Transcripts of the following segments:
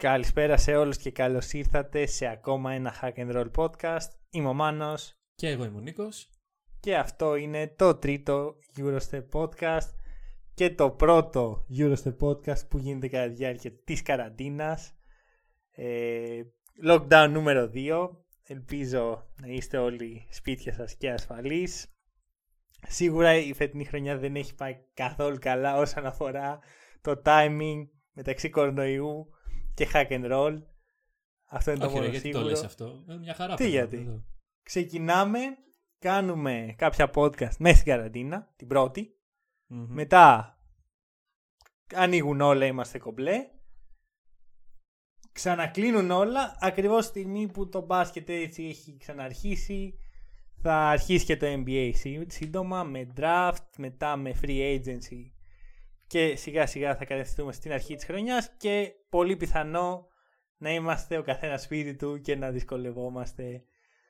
Καλησπέρα σε όλους και καλώς ήρθατε σε ακόμα ένα Hack and Roll podcast. Είμαι ο Μάνος. Και εγώ είμαι ο Νίκος. Και αυτό είναι το τρίτο Eurostep podcast και το πρώτο Eurostep podcast που γίνεται κατά τη διάρκεια της καραντίνας. Ε, lockdown νούμερο 2. Ελπίζω να είστε όλοι σπίτια σας και ασφαλείς. Σίγουρα η φετινή χρονιά δεν έχει πάει καθόλου καλά όσον αφορά το timing μεταξύ κορονοϊού και hack and roll. Αυτό είναι Όχι, το μόνο γιατί σίγουρο. το λες αυτό; Ε, Μια χαρά. Τι πρέπει να γιατί; είναι εδώ. Ξεκινάμε, κάνουμε κάποια podcast μέσα στην καραντίνα, την πρώτη. Μμμ. Μετά ανοίγουν όλα, είμαστε κομπλέ. Ξανακλίνουν όλα, ακριβώς στη στιγμή που το μπάσκετ έτσι έχει ξαναρχίσει. Θα αρχίσει και το NBA σύ- σύντομα με draft, μετά με free agency και σιγά σιγά θα κατευθυνθούμε στην αρχή της χρονιάς και πολύ πιθανό να είμαστε ο καθένας σπίτι του και να δυσκολευόμαστε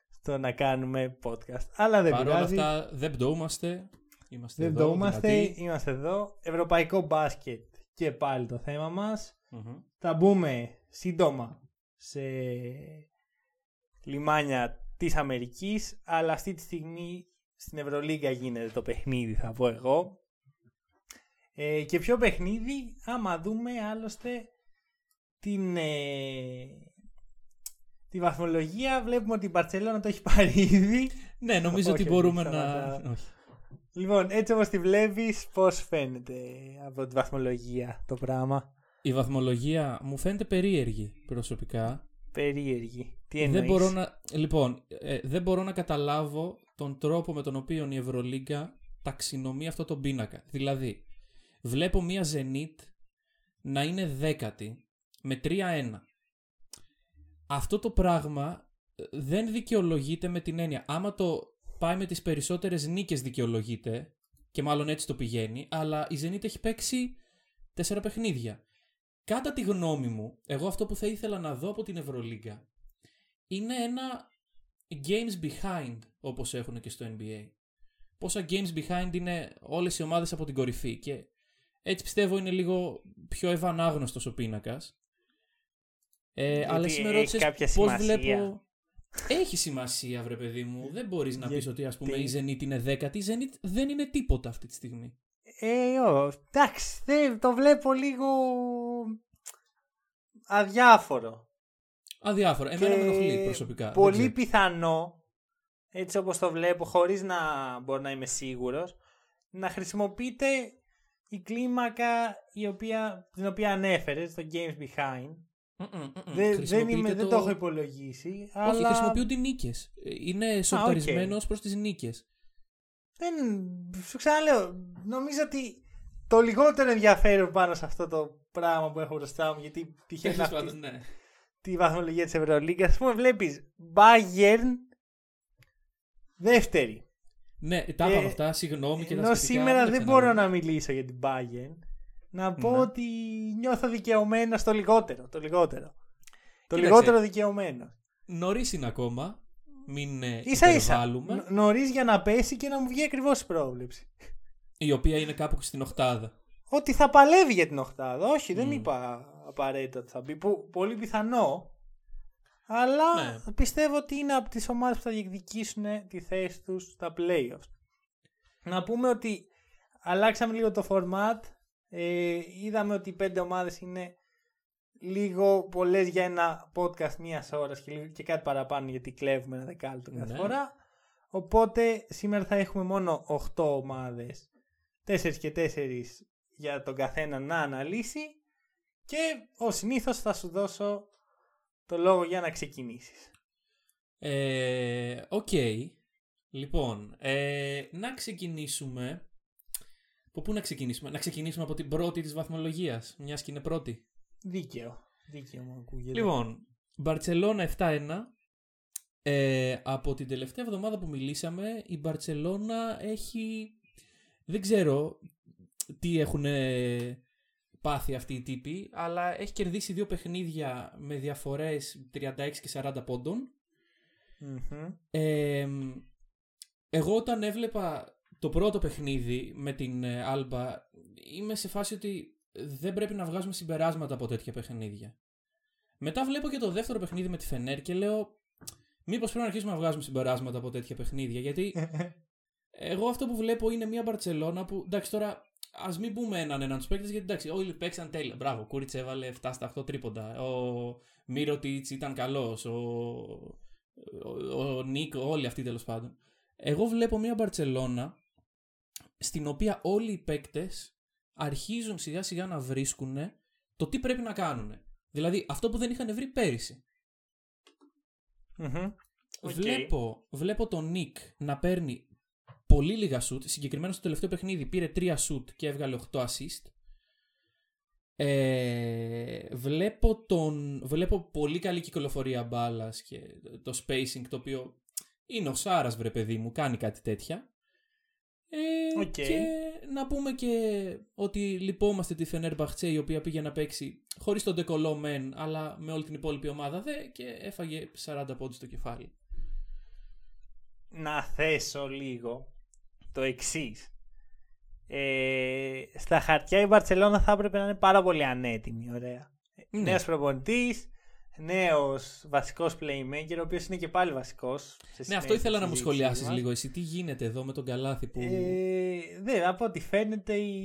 στο να κάνουμε podcast. Αλλά δεν Παρ' όλα πειράζει. αυτά δεν πτωούμαστε. Είμαστε Δεν εδώ, το είμαστε, δυνατοί. είμαστε εδώ. Ευρωπαϊκό μπάσκετ και πάλι το θέμα μας. Μμμ. Θα μπούμε σύντομα σε λιμάνια της Αμερικής, αλλά αυτή τη στιγμή στην Ευρωλίγκα γίνεται το παιχνίδι θα πω εγώ. Ε, και ποιο παιχνίδι, άμα δούμε άλλωστε την, ε, τη βαθμολογία, βλέπουμε ότι η Μπαρτσελώνα το έχει πάρει ήδη. Ναι, νομίζω Όχι, ότι όχι, μπορούμε να. σταματάω. Όχι. Λοιπόν, έτσι όπως τη βλέπεις, πώς φαίνεται από τη βαθμολογία το πράγμα; Η βαθμολογία μου φαίνεται περίεργη προσωπικά. Περίεργη. Τι εννοείς; Δεν μπορώ να... Λοιπόν, ε, δεν μπορώ να καταλάβω τον τρόπο με τον οποίο η Ευρωλίγκα ταξινομεί αυτό το πίνακα. Δηλαδή, βλέπω μία Zenit να είναι δέκατη με 3-1. Αυτό το πράγμα ε, δεν δικαιολογείται με την έννοια. Άμα το πάει με τις περισσότερες νίκες δικαιολογείται και μάλλον έτσι το πηγαίνει, αλλά η Zenit έχει παίξει τέσσερα παιχνίδια. Κατά τη γνώμη μου, εγώ αυτό που θα ήθελα να δω από την Ευρωλίγκα είναι ένα games behind όπως έχουν και στο NBA. Πόσα games behind είναι όλες οι ομάδες από την κορυφή και έτσι πιστεύω είναι λίγο πιο ευανάγνωστος ο πίνακας. Ε, Γιατί αλλά εσύ με έχει ρώτησες κάποια πώς σημασία. βλέπω... Έχει σημασία βρε παιδί μου. Δεν μπορείς να πεις ότι ας πούμε η Zenit είναι δέκατη. Η Zenit δεν είναι τίποτα αυτή τη στιγμή. Ε, ω, εντάξει, δεν- το βλέπω λίγο αδιάφορο. Αδιάφορα. Εμένα με Και ενοχλεί προσωπικά. Δεν Πολύ ξέρω. πιθανό, έτσι όπως το βλέπω, χωρίς να μπορώ να είμαι σίγουρος, να χρησιμοποιείται η κλίμακα η οποία, την οποία ανέφερες στο Games Behind. Μμμ, μμμ. Δεν, δεν, Χρησιμοποιείται είμαι, δεν το έχω υπολογίσει. Όχι, αλλά χρησιμοποιούνται νίκες. Είναι σορταρισμένο προς τις νίκες. δεν, σου ξαναλέω, νομίζω ότι το λιγότερο ενδιαφέρον πάνω σε αυτό το πράγμα που έχω μπροστά μου, γιατί τυχαίνει να αυτή ναι. τη βαθμολογία της Ευρωλίγκας. Ας πούμε βλέπεις Bayern δεύτερη. Ναι, τα Και- είπαμε αυτά, συγγνώμη και τα Ενώ σχετικά, σήμερα τα δεν ξαναλέω. μπορώ να μιλήσω για την Bayern. Να πω Ναι. ότι νιώθω δικαιωμένο στο λιγότερο. Το λιγότερο. Το Κοίταξε. λιγότερο δικαιωμένο. Νωρίς είναι ακόμα. Μην ε, Ίσα ίσα. υπερβάλλουμε. Νωρίς για να πέσει και να μου βγει ακριβώς η πρόβλεψη. Η οποία είναι κάπου στην οχτάδα. Ότι θα παλεύει για την Οχτάδα. Όχι, δεν Μμ. είπα απαραίτητα ότι θα μπει. Που, πολύ πιθανό. Αλλά Ναι. πιστεύω ότι είναι από τις ομάδες που θα διεκδικήσουν τη θέση τους στα playoffs. Να πούμε ότι αλλάξαμε λίγο το format. Ε, είδαμε ότι οι πέντε ομάδες είναι λίγο πολλές για ένα podcast μίας ώρας και, λίγο- και κάτι παραπάνω γιατί κλέβουμε ένα δεκάλεπτο κάθε Ναι. φορά. Οπότε σήμερα θα έχουμε μόνο 8 ομάδες, 4 και 4 για τον καθένα να αναλύσει και ως συνήθως θα σου δώσω το λόγο για να ξεκινήσεις. Ε, Οκ. Λοιπόν, ε, να ξεκινήσουμε. Από πού να ξεκινήσουμε, Να ξεκινήσουμε από την πρώτη της βαθμολογίας, μιας και είναι πρώτη. Δίκαιο. Δίκαιο μου ακούγεται. Λοιπόν, Μπαρτσελώνα 7-1. Ε, από την τελευταία εβδομάδα που μιλήσαμε, η Μπαρτσελώνα έχει... Δεν ξέρω τι έχουν ε, πάθει αυτοί οι τύποι, αλλά έχει κερδίσει δύο παιχνίδια με διαφορές 36 και 40 πόντων. Μμμ. Ε, εγώ όταν έβλεπα το πρώτο παιχνίδι με την ε, Άλμπα είμαι σε φάση ότι δεν πρέπει να βγάζουμε συμπεράσματα από τέτοια παιχνίδια. Μετά βλέπω και το δεύτερο παιχνίδι με τη Φενέρ και λέω. Μήπως πρέπει να αρχίσουμε να βγάζουμε συμπεράσματα από τέτοια παιχνίδια. Γιατί εγώ αυτό που βλέπω είναι μια Μπαρσελόνα που. Εντάξει, τώρα ας μην πούμε έναν έναν τους παίκτες γιατί εντάξει, όλοι παίξαν τέλεια. Μπράβο, Κούριτ έβαλε 7 στα 8 τρίποντα. Ο Μύρωτιτς ήταν καλός. Ο, ο, ο Νίκ, όλοι αυτοί τέλος πάντων. Εγώ βλέπω μια Μπαρσελόνα στην οποία όλοι οι παίκτες αρχίζουν σιγά σιγά να βρίσκουν το τι πρέπει να κάνουν. Δηλαδή αυτό που δεν είχαν βρει πέρυσι. Μμμ. Οκ. Βλέπω, βλέπω τον Νικ να παίρνει πολύ λίγα σουτ. Συγκεκριμένα στο τελευταίο παιχνίδι πήρε 3 σουτ και έβγαλε 8 assist. Ε, βλέπω, τον, βλέπω πολύ καλή κυκλοφορία μπάλας και το spacing το οποίο είναι ο Σάρας βρε παιδί μου, κάνει κάτι τέτοια. Ε, Οκ. Και να πούμε και ότι λυπόμαστε τη Φενέρ Μπαχτσέ η οποία πήγε να παίξει χωρίς τον Ντεκολό μεν αλλά με όλη την υπόλοιπη ομάδα δε και έφαγε 40 πόντους στο κεφάλι. να θέσω λίγο το εξής. Ε, στα χαρτιά η Μπαρσελόνα θα έπρεπε να είναι πάρα πολύ ανέτοιμη, ωραία; Ναι. Νέος προπονητής, νέος βασικός playmaker, ο οποίος είναι και πάλι βασικός. σε Ναι, αυτό συνέχεια ήθελα στη να μου συζήτησή σχολιάσεις μας. λίγο εσύ. Τι γίνεται εδώ με τον Καλάθι που... Ε, δε, από ό,τι φαίνεται οι,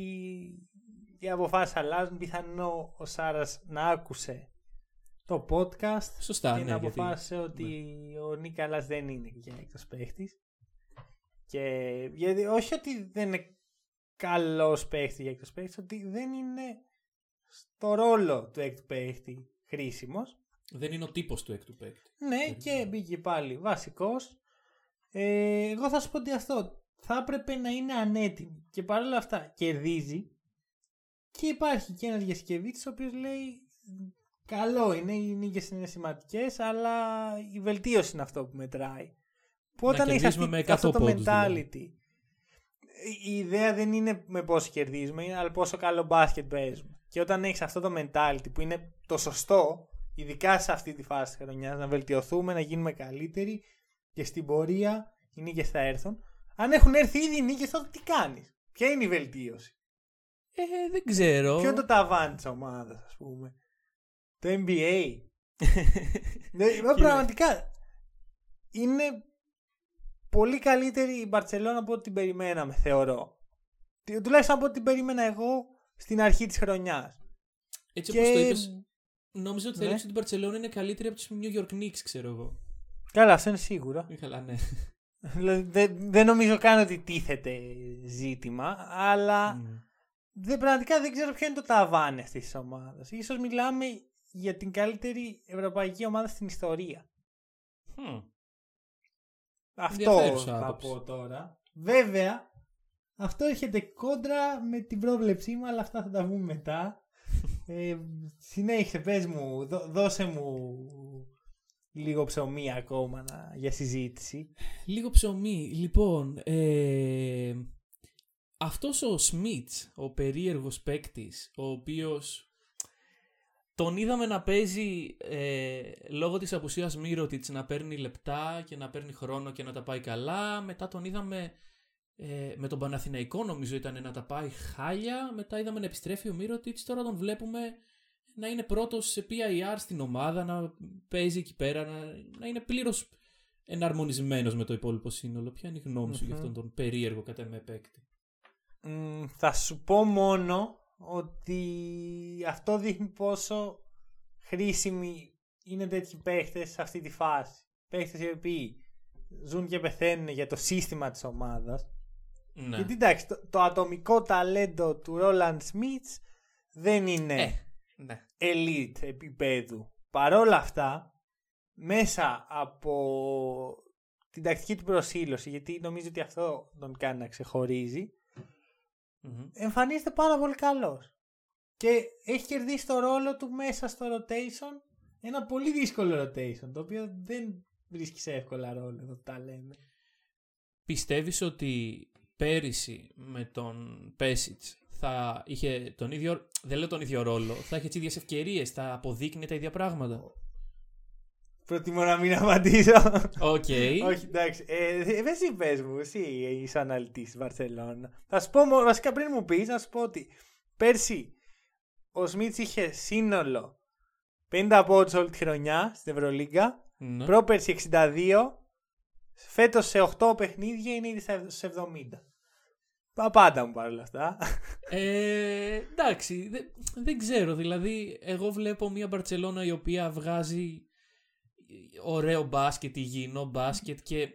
οι αποφάσεις αλλάζουν. Πιθανό ο Σάρας να άκουσε το podcast Σωστά, και ναι, να γιατί- αποφάσισε ότι ο Νίκαλας δεν είναι για έκτος παίχτης. Και γιατί, όχι ότι δεν είναι καλός παίχτης για έκτος παίχτης, ότι δεν είναι στο ρόλο του έκτου παίχτη χρήσιμος. Δεν είναι ο τύπος του έκτου παίκτη. Ναι, και μπήκε πάλι βασικός. Ε, εγώ θα σου πω ότι αυτό θα έπρεπε να είναι ανέτοιμη και παρόλα αυτά κερδίζει και υπάρχει και ένας Γεσκεβίτης ο οποίος λέει καλό είναι, οι νίκες είναι σημαντικές αλλά η βελτίωση είναι αυτό που μετράει. Που Να όταν έχεις κερδίζουμε αυτή, με 100 αυτό το πόντους, mentality δηλαδή. η ιδέα δεν είναι με πόσο κερδίζουμε, είναι αλλά πόσο καλό μπάσκετ παίζουμε. Και όταν έχεις αυτό το mentality που είναι το σωστό, ειδικά σε αυτή τη φάση της χρονιάς, να βελτιωθούμε, να γίνουμε καλύτεροι και στην πορεία οι νίκες θα έρθουν. Αν έχουν έρθει ήδη οι νίκες, τότε τι κάνεις; Ποια είναι η βελτίωση; Ε, δεν ξέρω. Ποιο είναι το ταβάνι της ομάδας, ας πούμε; Το NBA. Ναι, μα πραγματικά είναι πολύ καλύτερη η Μπαρσελόνα από ό,τι την περιμέναμε, θεωρώ. Τι- Τουλάχιστον από ό,τι την περίμενα εγώ στην αρχή της χρονιάς. Έτσι Και- όπως το είπες, νόμιζα ότι θα Ναι. ρίξει ότι η Μπαρτσελόνη είναι καλύτερη από τους New York Knicks, ξέρω εγώ. Καλά, αυτό είναι σίγουρο. Ε, Καλά, ναι. Δηλαδή, δεν, δεν νομίζω καν ότι τίθεται ζήτημα, αλλά Μμ. δεν, πραγματικά δεν ξέρω ποιο είναι το ταβάνι αυτής της ομάδας. Ίσως μιλάμε για την καλύτερη ευρωπαϊκή ομάδα στην ιστορία. Μμ. Αυτό Ενδιαφέρουσα θα άποψη. πω τώρα. Βέβαια, αυτό έρχεται κόντρα με την πρόβλεψή μου, αλλά αυτά θα τα πούμε μετά. ε, συνέχισε, πες μου, δώ- δώσε μου λίγο ψωμί ακόμα να, για συζήτηση. Λίγο ψωμί. Λοιπόν, ε, αυτός ο Σμιτς, ο περίεργος παίκτης, ο οποίος τον είδαμε να παίζει ε, λόγω της απουσίας Μύρωτιτς να παίρνει λεπτά και να παίρνει χρόνο και να τα πάει καλά. Μετά τον είδαμε ε, με τον Παναθηναϊκό νομίζω ήταν να τα πάει χάλια. Μετά είδαμε να επιστρέφει ο Μύρωτιτς. Τώρα τον βλέπουμε να είναι πρώτος σε PIR στην ομάδα, να παίζει εκεί πέρα, να, να είναι πλήρως εναρμονισμένος με το υπόλοιπο σύνολο. Ποια είναι η γνώμη σου για Μμμ. αυτόν τον περίεργο κατά με παίκτη; Μ, θα σου πω μόνο ότι αυτό δείχνει πόσο χρήσιμοι είναι τέτοιοι παίχτες σε αυτή τη φάση. Παίχτες οι οποίοι ζουν και πεθαίνουν για το σύστημα της ομάδας. Ναι. Γιατί εντάξει, το, το ατομικό ταλέντο του Roland Smith δεν είναι Ε, ναι. elite επίπεδου. Παρόλα αυτά, μέσα από την τακτική του προσήλωση, γιατί νομίζω ότι αυτό τον κάνει να ξεχωρίζει, Μμμ. εμφανίζεται πάρα πολύ καλός. Και έχει κερδίσει το ρόλο του μέσα στο rotation, ένα πολύ δύσκολο rotation, το οποίο δεν βρίσκει εύκολα ρόλο, εδώ που τα λέμε. Πιστεύεις ότι πέρυσι με τον Πέσιτς θα είχε τον ίδιο, δεν λέω τον ίδιο ρόλο, θα είχε τις ίδιες ευκαιρίες, θα αποδείκνει τα ίδια πράγματα; Προτιμώ να μην απαντήσω. Οκ. Όχι, εντάξει. Ε, ε, εσύ πες μου, εσύ είσαι αναλυτής στη Βαρσελόνα. Θα σου πω, μο- βασικά πριν μου πεις, να σου πω ότι πέρσι ο Σμιτς είχε σύνολο 50 πόντους όλη τη χρονιά στην Ευρωλίγκα. Ναι. Πρόπερση 62. Φέτος σε 8 παιχνίδια είναι ήδη στα- στους 70. Παπάντα μου παρόλα αυτά. Ε, εντάξει, δεν, δεν ξέρω. Δηλαδή, εγώ βλέπω μια Μπαρτσελώνα η οποία βγάζει ωραίο μπάσκετ, υγιεινό μπάσκετ και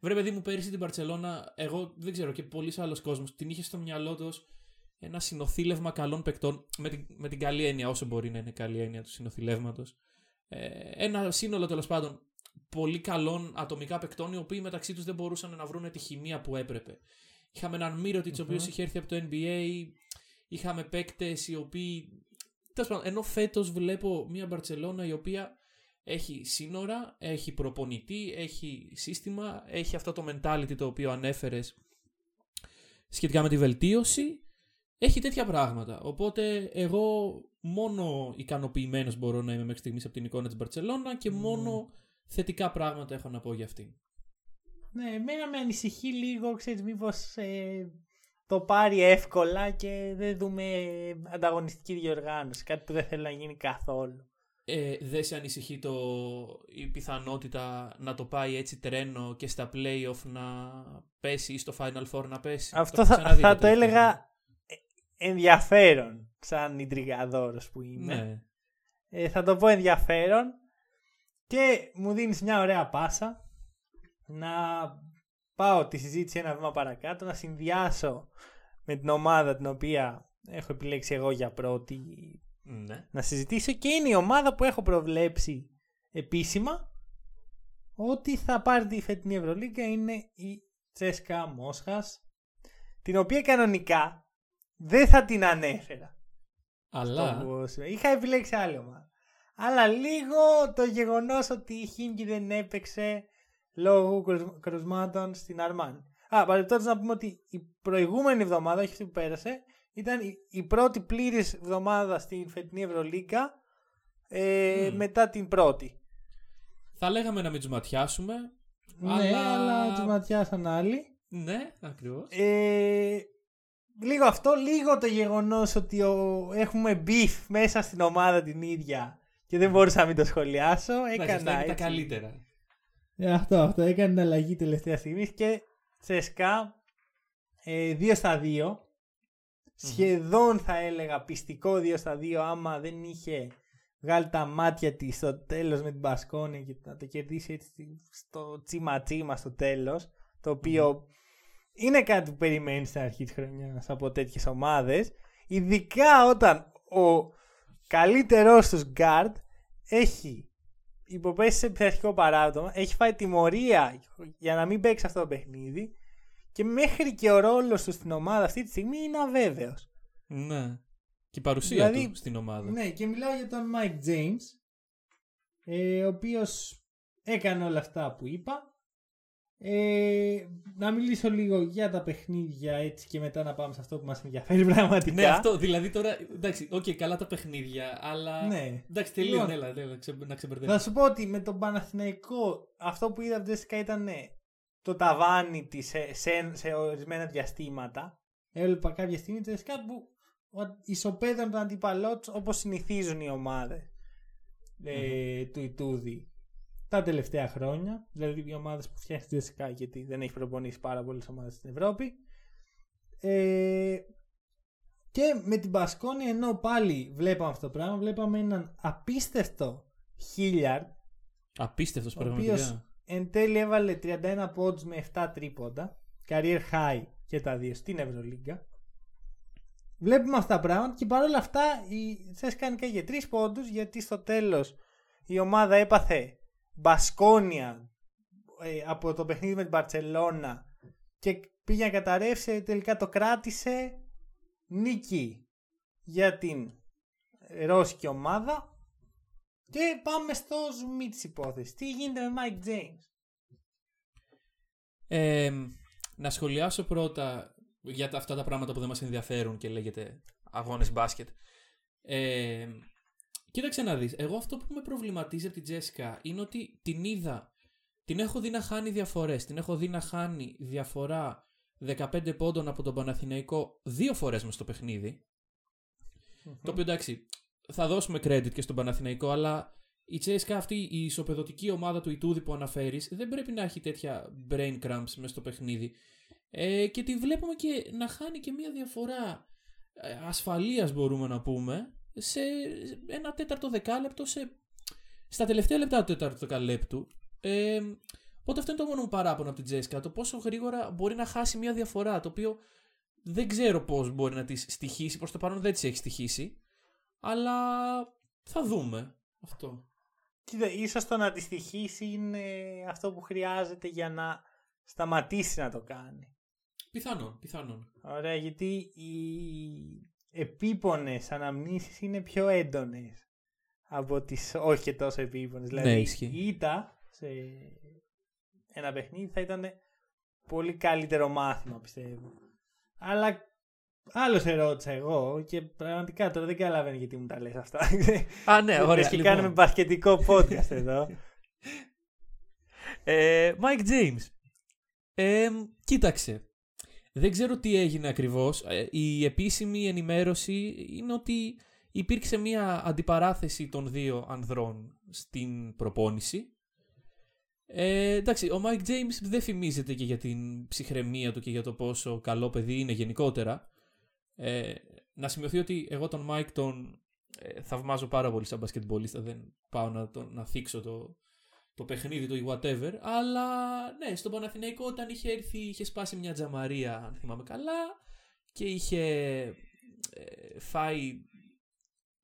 βρε παιδί μου πέρυσι την Μπαρτσελώνα, εγώ δεν ξέρω και πολλοί άλλος κόσμος την είχε στο μυαλό τους ως ένα συνοθήλευμα καλών παικτών με την, με την καλή έννοια, όσο μπορεί να είναι καλή έννοια του συνοθηλεύματος. Ε, ένα σύνολο τέλος πάντων πολύ καλών ατομικά παικτών οι οποίοι μεταξύ τους δεν μπορούσαν να βρουν τη χημεία που έπρεπε. Είχαμε έναν Μύρωτιτς ο οποίος είχε έρθει από το NBA, είχαμε παίκτες οι οποίοι. Τέλος πάντων, ενώ φέτος βλέπω μια Μπαρσελόνα η οποία έχει σύνορα, έχει προπονητή, έχει σύστημα, έχει αυτό το mentality το οποίο ανέφερες σχετικά με τη βελτίωση. Έχει τέτοια πράγματα. Οπότε εγώ μόνο ικανοποιημένος μπορώ να είμαι μέχρι στιγμής από την εικόνα της Μπαρσελόνα και μόνο θετικά πράγματα έχω να πω για αυτήν. ναι, εμένα με ανησυχεί λίγο, ξέρεις, μήπως ε, το πάρει εύκολα και δεν δούμε ανταγωνιστική διοργάνωση. Κάτι που δεν θέλω να γίνει καθόλου. Ε, δεν σε ανησυχεί το, η πιθανότητα να το πάει έτσι τρένο και στα playoff να πέσει ή στο Final Four να πέσει; Αυτό έχω θα, ξαναδεί θα το τελευταίο έλεγα ε, ενδιαφέρον σαν ιντριγαδόρος που είμαι. Ναι. Ε, θα το πω ενδιαφέρον και μου δίνεις μια ωραία πάσα να πάω τη συζήτηση ένα βήμα παρακάτω, να συνδυάσω με την ομάδα την οποία έχω επιλέξει εγώ για πρώτη ναι. να συζητήσω και είναι η ομάδα που έχω προβλέψει επίσημα ότι θα πάρει τη φετινή Ευρωλίγκα είναι η Τσέσκα Μόσχας την οποία κανονικά δεν θα την ανέφερα. Αλλά. Όπως είχα επιλέξει άλλη ομάδα. Αλλά λίγο το γεγονός ότι η Χίμκι δεν έπαιξε λόγω κρουσ- κρουσμάτων στην Αρμάν. Α, παρεπτόντως να πούμε ότι η προηγούμενη εβδομάδα, όχι αυτή που πέρασε, ήταν η, η πρώτη πλήρης εβδομάδα στην φετινή Ευρωλίγκα ε, Μμμ. μετά την πρώτη. Θα λέγαμε να μην του ματιάσουμε. Ναι, Αλλά- αλλά τους ματιάσαν άλλοι. Ναι, ακριβώς. Ε, λίγο αυτό, λίγο το γεγονός ότι ο, έχουμε beef μέσα στην ομάδα την ίδια και δεν μπορούσα να μην το σχολιάσω. Έκανα αυτά είναι τα έτσι. καλύτερα. Ε, αυτό, αυτό. Έκανε την αλλαγή τελευταία στιγμή και Τσεσκά 2 στα 2. Σχεδόν θα έλεγα πιστικό 2 στα 2 άμα δεν είχε βγάλει τα μάτια της στο τέλος με την Μπασκόνη και να το κερδίσει έτσι στο τσίμα τσίμα στο τέλος το οποιο είναι κάτι που περιμένεις στην αρχή της χρονιάς από τέτοιες ομάδες ειδικά όταν ο καλύτερός τους guard έχει υποπέσει σε πειθαρχικό παράδομα, έχει φάει τιμωρία για να μην παίξει αυτό το παιχνίδι και μέχρι και ο ρόλος του στην ομάδα αυτή τη στιγμή είναι αβέβαιος. Ναι. Και η παρουσία Δηλαδή, του στην ομάδα. Ναι, και μιλάω για τον Mike James, ε, ο οποίος έκανε όλα αυτά που είπα. Ε, να μιλήσω λίγο για τα παιχνίδια έτσι και μετά να πάμε σε αυτό που μας ενδιαφέρει πραγματικά. Ναι, αυτό. Δηλαδή τώρα. Εντάξει, οκ, καλά τα παιχνίδια, αλλά. Ναι. Εντάξει, τελείως. Λοιπόν, Έλα, έλα, ξε- να Θα ξεμπερδεύω. σου πω ότι με τον Παναθηναϊκό αυτό που είδα από την ΤΣΣΚΑ ήταν ναι, το ταβάνι της σε, σε, σε ορισμένα διαστήματα. Έβλεπα κάποια στιγμή τη Τζέσικα που ο- ισοπαίδωνε τον αντίπαλό του όπως συνηθίζουν οι ομάδες ε, του Ιτούδη τα τελευταία χρόνια. Δηλαδή οι ομάδες που φτιάχνει τη Τζέσικα γιατί δεν έχει προπονήσει πάρα πολλές ομάδες στην Ευρώπη. Ε, και με την Πασκόνη ενώ πάλι βλέπαμε αυτό το πράγμα, βλέπαμε έναν απίστευτο χίλιαρ Απίστευτος ο οποίος πραγματικά. Εν τέλει έβαλε 31 πόντους με 7 τρίποντα. Career high και τα δύο στην Ευρωλίγκα. Βλέπουμε αυτά τα πράγματα και παρόλα αυτά η Τσέσκα κάνει και για 3 πόντους γιατί στο τέλος η ομάδα έπαθε μπασκόνια ε, από το παιχνίδι με την Μπαρτσελώνα και πήγε να καταρρεύσει τελικά το κράτησε νίκη για την ρώσικη ομάδα και πάμε στο ζουμί της υπόθεσης. Τι γίνεται με Mike James; Ε, να σχολιάσω πρώτα για τα, αυτά τα πράγματα που δεν μας ενδιαφέρουν και λέγεται αγώνες μπάσκετ. Ε, κοίταξε να δεις. Εγώ αυτό που με προβληματίζει από την Τζέσικα είναι ότι την είδα. Την έχω δει να χάνει διαφορές. Την έχω δει να χάνει διαφορά 15 πόντων από τον Παναθηναϊκό δύο φορές μες στο παιχνίδι. Το οποίο εντάξει, θα δώσουμε credit και στον Παναθηναϊκό, αλλά η Τσέσκα αυτή, η ισοπεδωτική ομάδα του Ιτούδη που αναφέρεις, δεν πρέπει να έχει τέτοια brain cramps μέσα στο παιχνίδι. Ε, και τη βλέπουμε και να χάνει και μια διαφορά ε, ασφαλείας μπορούμε να πούμε σε ένα τέταρτο δεκάλεπτο σε, στα τελευταία λεπτά του τέταρτου δεκαλέπτου. Ε, οπότε αυτό είναι το μόνο μου παράπονο από την Τζέσκα. Το πόσο γρήγορα μπορεί να χάσει μια διαφορά. Το οποίο δεν ξέρω πώς μπορεί να της στοιχήσει. Προς το παρόν δεν της έχει στοιχήσει. Αλλά θα δούμε αυτό. Κοίτα, ίσως το να τη στοιχήσει είναι αυτό που χρειάζεται για να σταματήσει να το κάνει. Πιθανόν, πιθανόν. Ωραία, γιατί οι επίπονες αναμνήσεις είναι πιο έντονες από τις όχι και τόσο επίπονες. Ναι, δηλαδή ισχύει. η ήττα σε ένα παιχνίδι θα ήταν πολύ καλύτερο μάθημα πιστεύω. Αλλά άλλος σε ρώτησα εγώ και πραγματικά τώρα δεν καταλαβαίνω γιατί μου τα λες αυτά. Α, ναι, ωραία. Λες και κάνουμε μπασκετικό podcast εδώ. Ε, Mike James. Ε, κοίταξε. Δεν ξέρω τι έγινε ακριβώς. Ε, η επίσημη ενημέρωση είναι ότι υπήρξε μια αντιπαράθεση των δύο ανδρών στην προπόνηση. Ε, εντάξει, ο Mike James δεν φημίζεται και για την ψυχραιμία του και για το πόσο καλό παιδί είναι γενικότερα. Ε, να σημειωθεί ότι εγώ τον Mike τον ε, θαυμάζω πάρα πολύ σαν μπασκετμπολίστα. Δεν πάω να, τον, να θίξω το, το παιχνίδι του ή whatever. Αλλά ναι, στον Παναθηναϊκό όταν είχε έρθει είχε σπάσει μια τζαμαρία, αν θυμάμαι καλά, και είχε ε, φάει.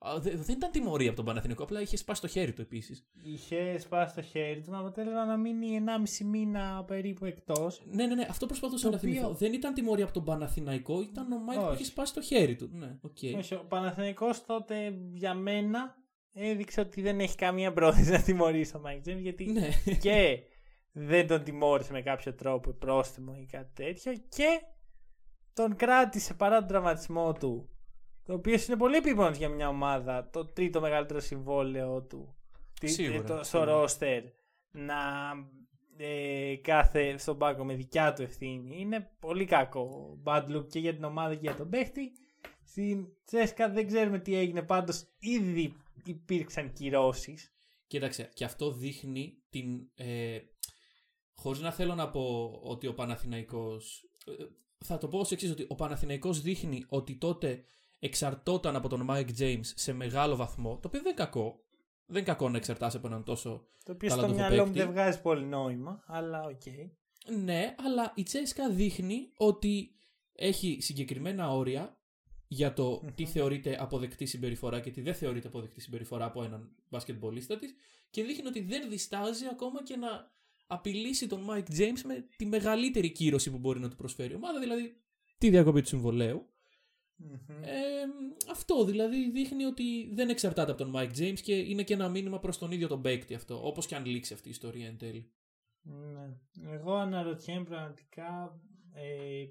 Α, δε- δεν ήταν τιμωρία από τον Παναθηναϊκό, απλά είχε σπάσει το χέρι του επίσης. Είχε σπάσει το χέρι του, με αποτέλεσμα να μείνει 1,5 μήνα περίπου εκτός. Ναι, ναι, ναι, αυτό προσπαθούσα Το να θυμηθώ. οποίο- Δεν ήταν τιμωρία από τον Παναθηναϊκό, ήταν ο Μάικ που Όχι. είχε σπάσει το χέρι του. Ναι, οκ. Όχι, ο Παναθηναϊκός τότε για μένα έδειξε ότι δεν έχει καμία πρόθεση να τιμωρήσει τον Mike James γιατί Ναι. και δεν τον τιμώρησε με κάποιο τρόπο πρόστιμο ή κάτι τέτοιο και τον κράτησε παρά τον τραυματισμό του το οποίο είναι πολύ επίπονος για μια ομάδα το τρίτο μεγαλύτερο συμβόλαιο του τι- Σίγουρα, ε, το, στο σίγουρα. ρόστερ να ε, κάθε στον πάγκο με δικιά του ευθύνη είναι πολύ κακό bad look και για την ομάδα και για τον παίχτη στην Τσέσκα δεν ξέρουμε τι έγινε πάντως ήδη υπήρξαν κυρώσεις Κοίταξε, και αυτό δείχνει την. Ε, Χωρίς να θέλω να πω ότι ο Παναθηναϊκός ε, Θα το πω ως εξής, ότι ο Παναθηναϊκός δείχνει ότι τότε εξαρτώταν από τον Mike James σε μεγάλο βαθμό, το οποίο δεν είναι κακό. Δεν είναι κακό να εξαρτάσαι από έναν τόσο. Το οποίο Καλά στο το μυαλό μου παίκτη. δεν βγάζει πολύ νόημα, αλλά οκ. Ναι, αλλά η Τσέσκα δείχνει ότι έχει συγκεκριμένα όρια για το τι θεωρείται αποδεκτή συμπεριφορά και τι δεν θεωρείται αποδεκτή συμπεριφορά από έναν μπασκετμπολίστα της και δείχνει ότι δεν διστάζει ακόμα και να απειλήσει τον Mike James με τη μεγαλύτερη κύρωση που μπορεί να του προσφέρει η ομάδα, δηλαδή τη διακοπή του συμβολέου. Μμμ. Ε, αυτό δηλαδή δείχνει ότι δεν εξαρτάται από τον Mike James και είναι και ένα μήνυμα προς τον ίδιο τον παίκτη αυτό, όπως και αν λήξει αυτή η ιστορία εν τέλει. Ναι. Εγώ αναρωτιέμαι πραγματικά ε,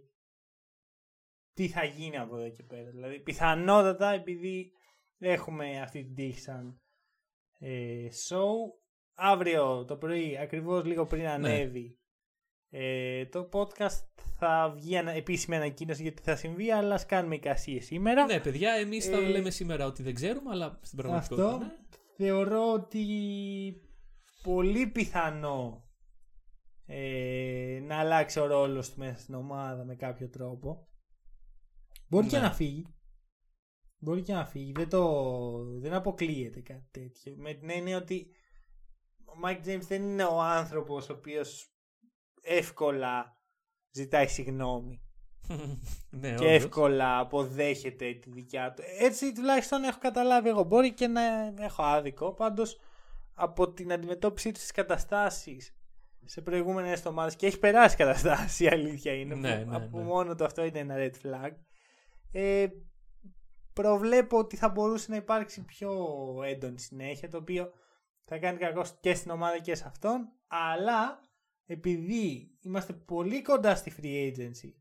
τι θα γίνει από εδώ και πέρα. Δηλαδή, πιθανότατα επειδή έχουμε αυτή την τύχη σαν ε, show, αύριο το πρωί, ακριβώς λίγο πριν ανέβει ε, το podcast, θα βγει ανα, επίσημη ανακοίνωση γιατί θα συμβεί, αλλά ας κάνουμε εικασίες σήμερα. Ναι, παιδιά, εμείς θα Ε, λέμε σήμερα ότι δεν ξέρουμε, αλλά στην πραγματικότητα. Αυτό ναι. θεωρώ ότι πολύ πιθανό ε, να αλλάξει ο ρόλος του μέσα στην ομάδα με κάποιο τρόπο. Μπορεί και Ναι. να φύγει. Μπορεί και να φύγει. Δεν, το, δεν αποκλείεται κάτι τέτοιο. Με την έννοια ότι ο Mike James δεν είναι ο άνθρωπος ο οποίος εύκολα ζητάει συγγνώμη ναι, και όντως. εύκολα αποδέχεται τη δικιά του. Έτσι τουλάχιστον έχω καταλάβει εγώ. Μπορεί και να έχω άδικο. Πάντως από την αντιμετώπιση του στις καταστάσεις σε προηγούμενες ομάδες και έχει περάσει καταστάσεις η αλήθεια είναι. Ναι, που, ναι, από ναι. μόνο το αυτό είναι ένα red flag. Ε, προβλέπω ότι θα μπορούσε να υπάρξει πιο έντονη συνέχεια το οποίο θα κάνει κακό και στην ομάδα και σε αυτόν αλλά επειδή είμαστε πολύ κοντά στη free agency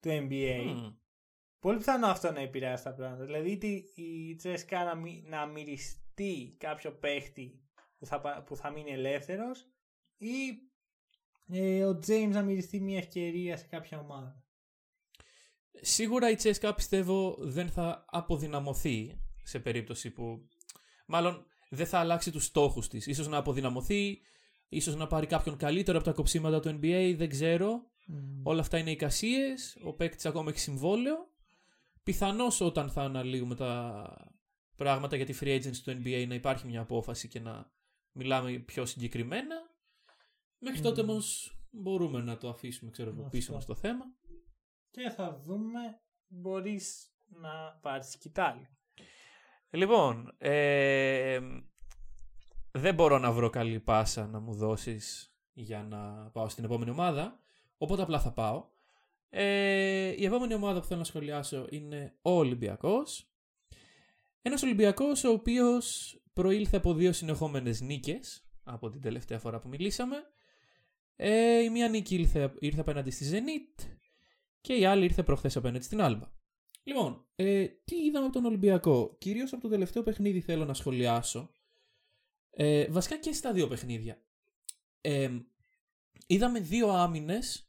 του NBA Μμμ. Πολύ πιθανό αυτό να επηρεάσει τα πράγματα. Δηλαδή είτε η Τσέσκα να, μυ- να μυριστεί κάποιο παίχτη που θα, πα- που θα μείνει ελεύθερος ή ε, ο James να μυριστεί μια ευκαιρία σε κάποια ομάδα. Σίγουρα η Τσέσκα πιστεύω δεν θα αποδυναμωθεί σε περίπτωση που Μάλλον δεν θα αλλάξει τους στόχους της. σω να αποδυναμωθεί, ίσως να πάρει κάποιον καλύτερο από τα κοψίματα του NBA, δεν ξέρω. Όλα αυτά είναι εικασίες. Ο παίκτης ακόμα έχει συμβόλαιο. Πιθανώς όταν θα αναλύουμε τα πράγματα για τη free agency του NBA να υπάρχει μια απόφαση και να μιλάμε πιο συγκεκριμένα. Μέχρι τότε όμως μπορούμε να το αφήσουμε ξέρω, πίσω μας το θέμα. Και θα δούμε, μπορείς να πάρεις κοιτάλι. Λοιπόν, ε, δεν μπορώ να βρω καλή πάσα να μου δώσεις για να πάω στην επόμενη ομάδα, οπότε απλά θα πάω. Ε, η επόμενη ομάδα που θέλω να σχολιάσω είναι ο Ολυμπιακός. Ένας Ολυμπιακός ο οποίος προήλθε από δύο συνεχόμενες νίκες από την τελευταία φορά που μιλήσαμε. Ε, η μία νίκη ήρθε, ήρθε απέναντι στη Zenit και η άλλη ήρθε προχθές απέναντι στην Άλμπα. Λοιπόν, ε, τι είδαμε από τον Ολυμπιακό; Κυρίως από το τελευταίο παιχνίδι θέλω να σχολιάσω. Ε, βασικά και στα δύο παιχνίδια. Ε, είδαμε δύο άμυνες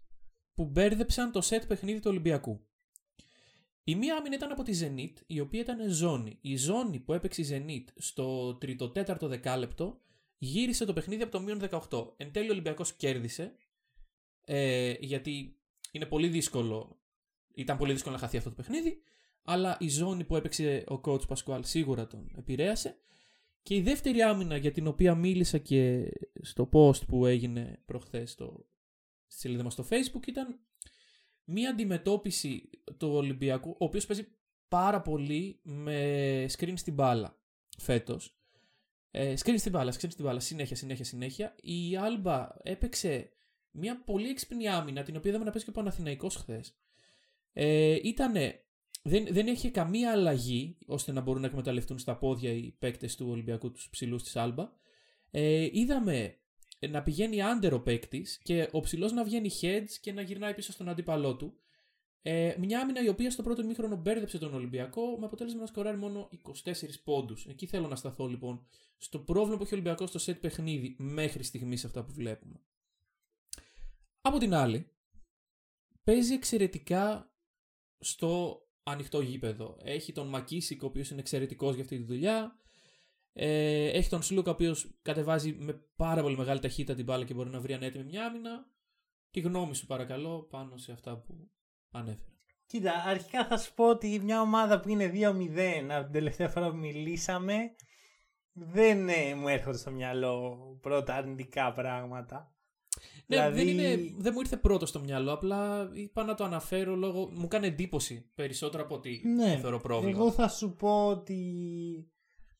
που μπέρδεψαν το σετ παιχνίδι του Ολυμπιακού. Η μία άμυνα ήταν από τη Zenit, η οποία ήταν ζώνη. Η ζώνη που έπαιξε η Zenit στο τρίτο-τέταρτο δεκάλεπτο γύρισε το παιχνίδι από το μείον 18. Εν τέλει ο Ολυμπιακός κέρδισε, ε, γιατί είναι πολύ δύσκολο, ήταν πολύ δύσκολο να χαθεί αυτό το παιχνίδι, αλλά η ζώνη που έπαιξε ο coach Πασκουάλ σίγουρα τον επηρέασε. Και η δεύτερη άμυνα για την οποία μίλησα και στο post που έγινε προχθές στο, στη σελίδα μας στο facebook ήταν μία αντιμετώπιση του Ολυμπιακού, ο οποίος παίζει πάρα πολύ με screen στην μπάλα φέτος. Ε, screen στην μπάλα, screen στην μπάλα, συνέχεια, συνέχεια, συνέχεια. Η Άλμπα έπαιξε μια πολύ έξυπνη άμυνα, την οποία είδαμε να παίζει και ο Παναθηναϊκός χθες. Ε, ήτανε, δεν, δεν έχει καμία αλλαγή ώστε να μπορούν να εκμεταλλευτούν στα πόδια οι παίκτες του Ολυμπιακού, τους ψηλούς της Άλμπα. Ε, είδαμε να πηγαίνει άντερο ο παίκτης και ο ψηλός να βγαίνει heads και να γυρνάει πίσω στον αντίπαλό του. Ε, μια άμυνα η οποία στο πρώτο μήχρονο μπέρδεψε τον Ολυμπιακό με αποτέλεσμα να σκοράρει μόνο 24 πόντους. Εκεί θέλω να σταθώ λοιπόν στο πρόβλημα που έχει ο Ολυμπιακός στο σετ παιχνίδι μέχρι στιγμής αυτά που βλέπουμε. Από την άλλη, παίζει εξαιρετικά στο ανοιχτό γήπεδο. Έχει τον Μακίσικ, ο οποίος είναι εξαιρετικός για αυτή τη δουλειά. Ε, έχει τον Σλούκα, ο οποίος κατεβάζει με πάρα πολύ μεγάλη ταχύτητα την μπάλα και μπορεί να βρει ανέτοιμη μια άμυνα. Τη γνώμη σου, παρακαλώ, πάνω σε αυτά που ανέφερα. Κοίτα, αρχικά θα σου πω ότι μια ομάδα που είναι 2-0 από την τελευταία φορά που μιλήσαμε δεν ε, μου έρχονται στο μυαλό πρώτα αρνητικά πράγματα. Ναι, δηλαδή... δεν, είναι, δεν μου ήρθε πρώτο στο μυαλό, απλά είπα να το αναφέρω λόγω... Μου κάνει εντύπωση περισσότερο από ότι ναι, θεωρώ πρόβλημα. Εγώ θα σου πω ότι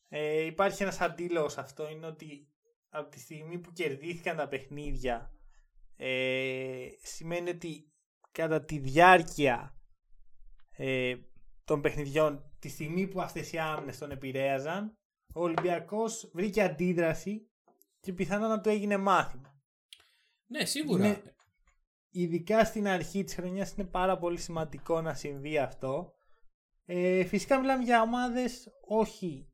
ε, υπάρχει ένας αντίλογος αυτό, είναι ότι από τη στιγμή που κερδίθηκαν τα παιχνίδια ε, σημαίνει ότι κατά τη διάρκεια ε, των παιχνιδιών, τη στιγμή που αυτές οι άμυνες τον επηρέαζαν, ο Ολυμπιακός βρήκε αντίδραση και πιθανόν να το έγινε μάθημα. Ναι, σίγουρα. ειδικά στην αρχή της χρονιάς είναι πάρα πολύ σημαντικό να συμβεί αυτό. Ε, φυσικά μιλάμε για ομάδες όχι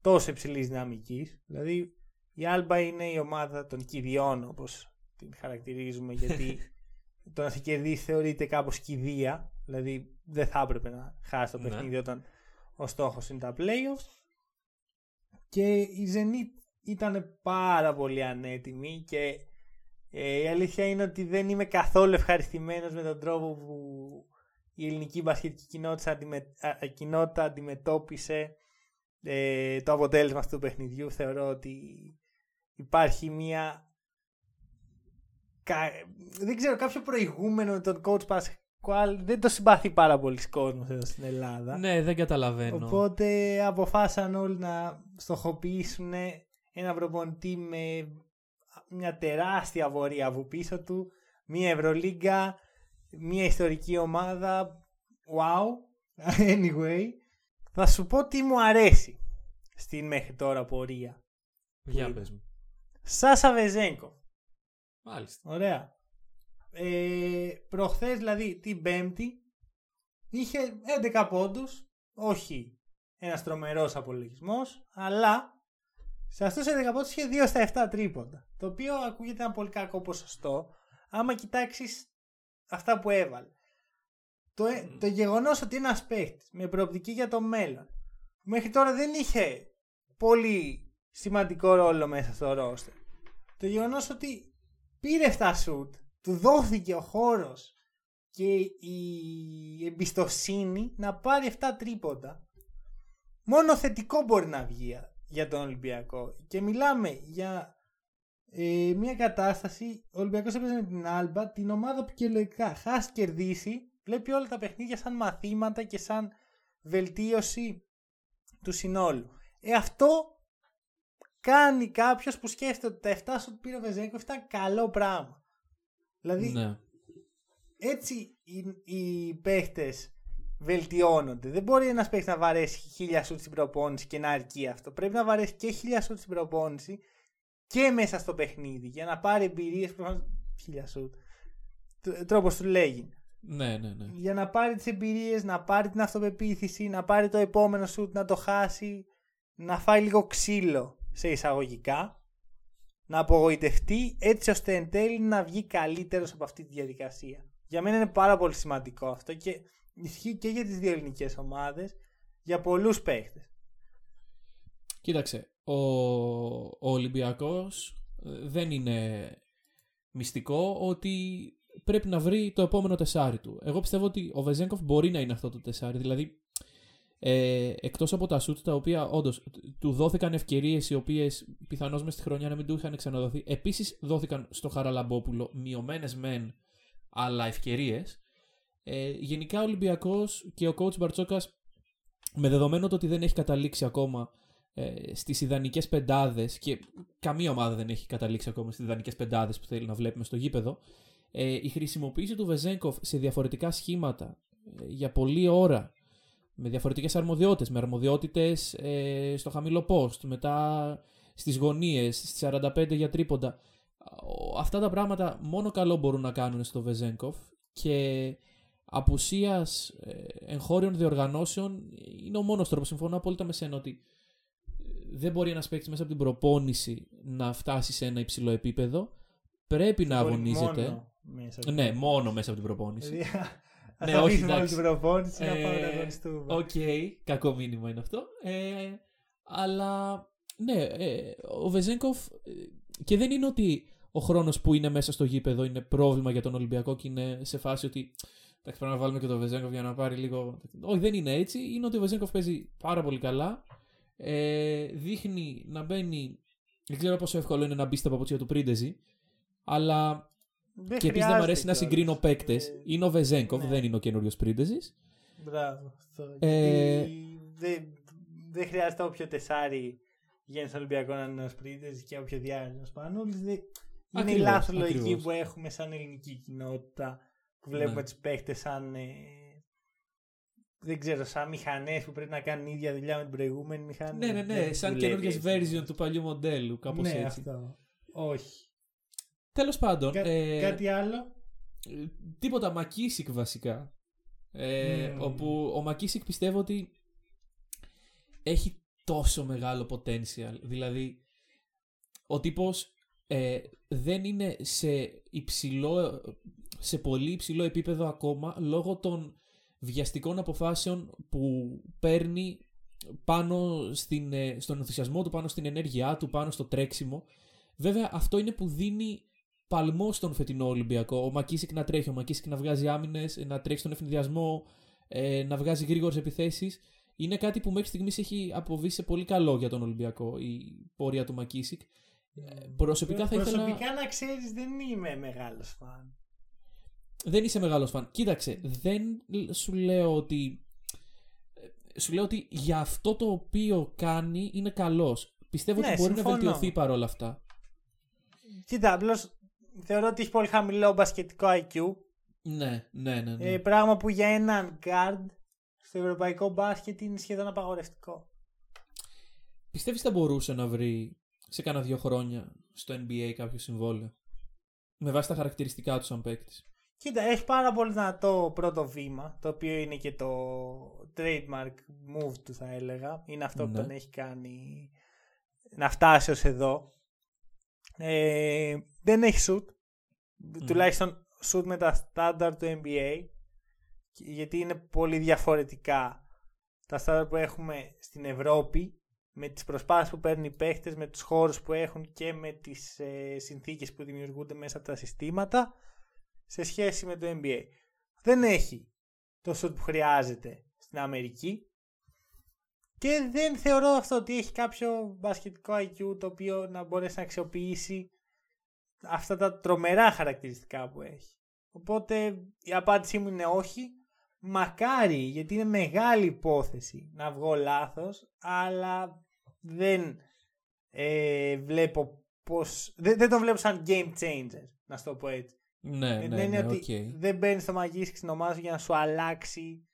τόσο υψηλής δυναμικής. Δηλαδή η Άλμπα είναι η ομάδα των κυριών όπως την χαρακτηρίζουμε γιατί το να σε κερδίσει θεωρείται κάπως κηδεία. Δηλαδή δεν θα έπρεπε να χάσεις το ναι. παιχνίδι όταν ο στόχος είναι τα playoffs. Και η Zenit ήταν πάρα πολύ ανέτοιμη και ε, η αλήθεια είναι ότι δεν είμαι καθόλου ευχαριστημένος με τον τρόπο που η ελληνική μπασκετική κοινότητα, κοινότητα αντιμετώπισε ε, το αποτέλεσμα αυτού του παιχνιδιού. Θεωρώ ότι υπάρχει μια δεν ξέρω, κάποιο προηγούμενο με τον coach Pasquale δεν το συμπαθεί πάρα πολλοί κόσμος εδώ στην Ελλάδα. Ναι, δεν καταλαβαίνω. Οπότε αποφάσισαν όλοι να στοχοποιήσουν ένα προπονητή με μια τεράστια βορεία από πίσω του, μια Ευρωλίγκα, μια ιστορική ομάδα. Wow. Anyway, θα σου πω τι μου αρέσει στην μέχρι τώρα πορεία. Για πες μου. Σάσα Βεζέγκο. Μάλιστα. Ωραία. Ε, προχθές δηλαδή την Πέμπτη είχε 11 πόντους, όχι ένας τρομερός απολογισμός, αλλά σε αυτούς του 11 πόντου είχε 2 στα 7 τρίποντα. Το οποίο ακούγεται ένα πολύ κακό ποσοστό, άμα κοιτάξεις αυτά που έβαλε. Το, mm. το γεγονός ότι ένας παίχτη με προοπτική για το μέλλον, μέχρι τώρα δεν είχε πολύ σημαντικό ρόλο μέσα στο ρόστερ. Το γεγονός ότι πήρε 7 σουτ, του δόθηκε ο χώρος και η εμπιστοσύνη να πάρει 7 τρίποντα. Μόνο θετικό μπορεί να βγει για τον Ολυμπιακό. Και μιλάμε για ε, μια κατάσταση. Ο Ολυμπιακός έπαιζε με την Άλμπα, την ομάδα που και λογικά χάσει κερδίσει, βλέπει όλα τα παιχνίδια σαν μαθήματα και σαν βελτίωση του συνόλου. Ε, αυτό κάνει κάποιος που σκέφτεται ότι τα 7 σου πήρε ο Βεζέγκοφ ήταν καλό πράγμα. Δηλαδή, Ναι. έτσι οι, οι παίχτες βελτιώνονται. Δεν μπορεί ένας παίχτη να βαρέσει χίλια σουτ στην προπόνηση και να αρκεί αυτό. Πρέπει να βαρέσει και χίλια σουτ στην προπόνηση και μέσα στο παιχνίδι για να πάρει εμπειρίες. Χίλια σουτ. Τρόπος του λέγει. Ναι, ναι, ναι. Για να πάρει τις εμπειρίες, να πάρει την αυτοπεποίθηση, να πάρει το επόμενο σουτ, να το χάσει, να φάει λίγο ξύλο σε εισαγωγικά, να απογοητευτεί έτσι ώστε εν τέλει να βγει καλύτερος από αυτή τη διαδικασία. Για μένα είναι πάρα πολύ σημαντικό αυτό και ισχύει και για τις δύο ελληνικές ομάδες, για πολλούς παίχτες. Κοίταξε, ο, ο Ολυμπιακός ε, δεν είναι μυστικό ότι πρέπει να βρει το επόμενο τεσάρι του. Εγώ πιστεύω ότι ο Βεζέγκοφ μπορεί να είναι αυτό το τεσάρι. Δηλαδή, ε, εκτός από τα σουτ τα οποία όντως του δόθηκαν ευκαιρίες οι οποίες πιθανώς μες στη χρονιά να μην του είχαν ξαναδοθεί. Επίσης δόθηκαν στο Χαραλαμπόπουλο μειωμένες μεν αλλά ευκαιρίες. Ε, γενικά ο Ολυμπιακός και ο coach Μπαρτσόκας με δεδομένο το ότι δεν έχει καταλήξει ακόμα ε, στις ιδανικές πεντάδες και καμία ομάδα δεν έχει καταλήξει ακόμα στις ιδανικές πεντάδες που θέλει να βλέπουμε στο γήπεδο ε, η χρησιμοποίηση του Βεζέγκοφ σε διαφορετικά σχήματα ε, για πολλή ώρα με διαφορετικές αρμοδιότητες με αρμοδιότητες ε, στο χαμηλό post μετά στις γωνίες στις 45 για τρίποντα. Ο- αυτά τα πράγματα μόνο καλό μπορούν να κάνουν στο Βεζέγκοφ και απουσίας ε, εγχώριων διοργανώσεων είναι ο μόνος τρόπος. Συμφωνώ απόλυτα με σένα ότι ε, δεν μπορεί ένας παίκτης μέσα από την προπόνηση να φτάσει σε ένα υψηλό επίπεδο. Πρέπει να Μπορεί αγωνίζεται. μόνο μέσα από Ναι, την- μόνο μέσα από την προπόνηση. Δηλαδή, ας Ναι, αφήσουμε όχι, όλη εντάξει. την προπόνηση να Ε, πάμε να αγωνιστούμε. Οκ, κακό μήνυμα είναι αυτό. Ε, αλλά ναι, ε, ο Βεζένκοφ ε, και δεν είναι ότι ο χρόνος που είναι μέσα στο γήπεδο είναι πρόβλημα για τον Ολυμπιακό και είναι σε φάση ότι εντάξει, πρέπει να βάλουμε και τον Βεζέγκοφ για να πάρει λίγο. Όχι, δεν είναι έτσι. Είναι ότι ο Βεζέγκοφ παίζει πάρα πολύ καλά. Ε, δείχνει να μπαίνει. Δεν ξέρω πόσο εύκολο είναι να μπει στα παπούτσια του Πρίντεζι. Αλλά Δεν και επίσης δεν μου αρέσει να χρειάζεται συγκρίνω κιόλας. παίκτες. Ε, Είναι ο Βεζέγκοφ, ναι. δεν είναι ο καινούριος Πρίντεζης. Μπράβο. αυτό. Ε, Γιατί Δεν δεν χρειάζεται όποιο τεσάρι γίνει στον Ολυμπιακό να είναι ο Σπρίντες και όποιο διάλειμμα Σπανούλης. Δεν- Είναι η Ακριβώς, λάθος λογική ακριβώς. που έχουμε σαν ελληνική κοινότητα που βλέπουμε Ναι. τους παίχτες σαν ε, δεν ξέρω, σαν μηχανές που πρέπει να κάνουν η ίδια δουλειά με την προηγούμενη μηχανή. Ναι, ναι, ναι, Δεν σαν δουλεύει καινούργιες έτσι. version του παλιού μοντέλου, κάπως Ναι, έτσι. αυτό. Όχι. Τέλος πάντων. Κα- ε, Κάτι άλλο; ε, τίποτα, Μακίσικ βασικά. Ε, Μμμ. Όπου ο Μακίσικ πιστεύω ότι έχει τόσο μεγάλο potential. Δηλαδή, ο τύπος ε, δεν είναι σε υψηλό, σε πολύ υψηλό επίπεδο ακόμα λόγω των βιαστικών αποφάσεων που παίρνει πάνω στην, ε, στον ενθουσιασμό του, πάνω στην ενέργειά του, πάνω στο τρέξιμο. Βέβαια αυτό είναι που δίνει παλμό στον φετινό Ολυμπιακό. Ο Μακίσικ να τρέχει, ο Μακίσικ να βγάζει άμυνες, να τρέχει στον ευνηδιασμό, ε, να βγάζει γρήγορες επιθέσεις. Είναι κάτι που μέχρι στιγμής έχει αποβεί σε πολύ καλό για τον Ολυμπιακό η πορεία του Μακίσικ. Ε, προσωπικά θα ήθελα- Προσωπικά να ξέρεις δεν είμαι μεγάλος φαν. Δεν είσαι μεγάλος φαν. Κοίταξε, δεν σου λέω ότι. ε, Σου λέω ότι για αυτό το οποίο κάνει είναι καλός. Πιστεύω Ναι, ότι μπορεί συμφωνώ. να βελτιωθεί παρόλα αυτά. Κοίτα, απλώς θεωρώ ότι έχει πολύ χαμηλό μπασκετικό IQ. Ναι, ναι, ναι. ναι. Ε, πράγμα που για έναν guard στο ευρωπαϊκό μπάσκετ είναι σχεδόν απαγορευτικό. Πιστεύεις θα μπορούσε να βρει σε κάνα δύο χρόνια στο NBA κάποιο συμβόλαιο; Με βάση τα χαρακτηριστικά του σαν παίκτης. Κοίτα, έχει πάρα πολύ δυνατό πρώτο βήμα, το οποίο είναι και το trademark move του θα έλεγα. Είναι αυτό που Ναι. τον έχει κάνει να φτάσει ως εδώ. Ε, δεν έχει shoot. Τουλάχιστον shoot με τα standard του NBA. Και- Γιατί είναι πολύ διαφορετικά τα standard που έχουμε στην Ευρώπη με τις προσπάθειες που παίρνουν οι παίχτες, με τους χώρους που έχουν και με τις ε, συνθήκες που δημιουργούνται μέσα από τα συστήματα σε σχέση με το NBA. Δεν έχει το σουτ που χρειάζεται στην Αμερική και δεν θεωρώ αυτό ότι έχει κάποιο μπασκετικό IQ το οποίο να μπορέσει να αξιοποιήσει αυτά τα τρομερά χαρακτηριστικά που έχει. Οπότε η απάντησή μου είναι όχι. Μακάρι, γιατί είναι μεγάλη υπόθεση να βγω λάθος, αλλά δεν ε, βλέπω πώς... Δεν, δεν το βλέπω σαν game changer, να σου το πω έτσι. Ναι, Ε, ναι, είναι ναι, ότι οκ. δεν μπαίνεις στο magic stick στην ομάδα σου για να σου αλλάξει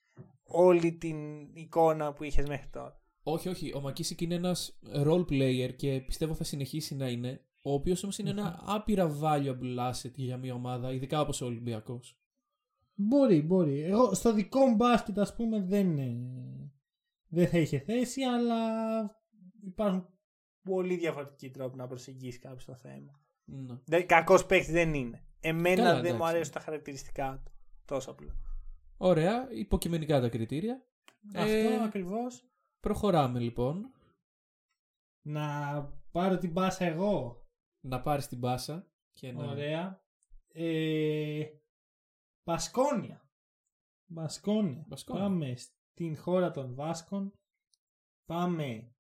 όλη την εικόνα που είχες μέχρι τώρα. Όχι, όχι. Ο Μακίσικ είναι ένας role player και πιστεύω θα συνεχίσει να είναι. Ο οποίος όμως είναι ένα άπειρα valuable asset για μια ομάδα, ειδικά όπως ο Ολυμπιακός. Μπορεί, μπορεί. Εγώ στο δικό μου μπάσκετ ας πούμε δεν, ε, δεν θα είχε θέση, αλλά υπάρχουν πολύ διαφορετικοί τρόποι να προσεγγίσεις κάποιο το θέμα. Ναι. Δεν, κακός παίκτης δεν είναι. Εμένα Καλά, δεν μου εντάξει. αρέσουν τα χαρακτηριστικά του. Τόσο απλό. Ωραία, υποκειμενικά τα κριτήρια. Αυτό Ε, ακριβώς. Προχωράμε λοιπόν. Να πάρω την μπάσα εγώ. Να πάρεις την πάσα. Και να... Ωραία. Ε, Μπασκόνια. Μπασκόνια. Μπασκόνια. Πάμε στην χώρα των Βάσκων. Πάμε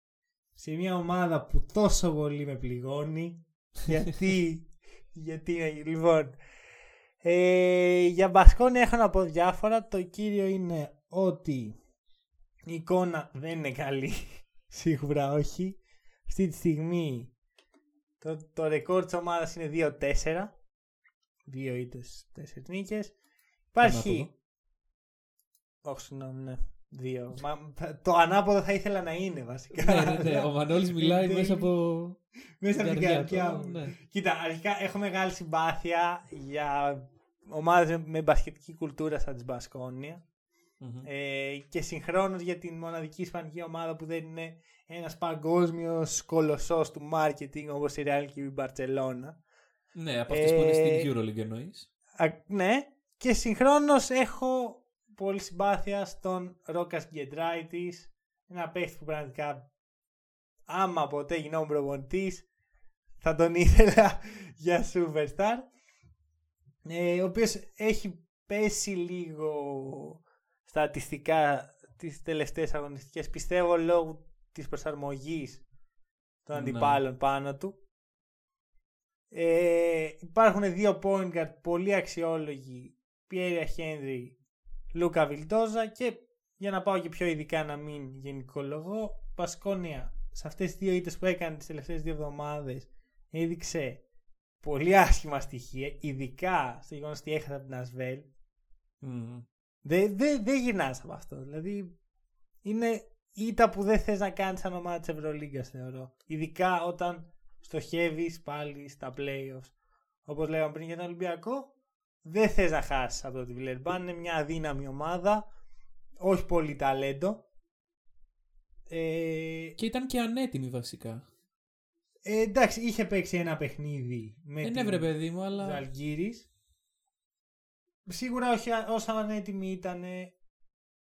σε μια ομάδα που τόσο πολύ με πληγώνει. γιατί, γιατί, λοιπόν, ε, για Μπασκόνια έχω να πω διάφορα. Το κύριο είναι ότι η εικόνα δεν είναι καλή. Σίγουρα όχι. Αυτή τη στιγμή το, το ρεκόρ της ομάδας είναι 2-4. Δύο ήττες, τέσσερις νίκες. Υπάρχει... Ανάποδο. Όχι, συγγνώμη, ναι. Δύο. Μα, το ανάποδο θα ήθελα να είναι βασικά. ναι, ναι, ναι. Ο Μανώλης μιλάει Δεν- μέσα από Μέσα από την καρδιά του, μου. ναι. Κοίτα, αρχικά έχω μεγάλη συμπάθεια για ομάδες με μπασκετική κουλτούρα σαν της Μπασκόνια. Μμμ. Ε, και συγχρόνως για την μοναδική ισπανική ομάδα που δεν είναι ένας παγκόσμιος κολοσσός του marketing όπως η Real και η Barcelona. Ναι, από αυτές που είναι Ε, στην EuroLeague εννοείς. Α, ναι, και συγχρόνως έχω πολύ συμπάθεια στον Ρόκας Γκεντράιτης, ένα παίχτη που πραγματικά άμα ποτέ γινόμουν προπονητής θα τον ήθελα για superstar. Ε, ο οποίος έχει πέσει λίγο στατιστικά τις τελευταίες αγωνιστικές πιστεύω λόγω της προσαρμογής των Ναι. αντιπάλων πάνω του. Ε, υπάρχουν δύο point guard πολύ αξιόλογοι. Πιέρια Χένρι, Λούκα Βιλτόζα και για να πάω και πιο ειδικά να μην γενικολογώ Πασκόνια σε αυτές τις δύο ήττες που έκανε τις τελευταίες δύο εβδομάδες έδειξε πολύ άσχημα στοιχεία ειδικά στο γεγονός ότι έχασε από την Ασβέλ. Μμμ. δεν δε, δε γυρνάς από αυτό δηλαδή είναι ήττα που δεν θες να κάνεις σαν ομάδα της Ευρωλίγκας θεωρώ. Ειδικά όταν στοχεύεις πάλι στα playoffs. Όπως λέγαμε πριν για τον Ολυμπιακό δεν θες να χάσεις από το Βιλερμπάν είναι μια αδύναμη ομάδα όχι πολύ ταλέντο ε, Και ήταν και ανέτοιμη βασικά. ε, εντάξει είχε παίξει ένα παιχνίδι με Δεν την έβρε παιδί μου, αλλά. Ζαλγκύρης σίγουρα όχι όσο ανέτοιμοι ήταν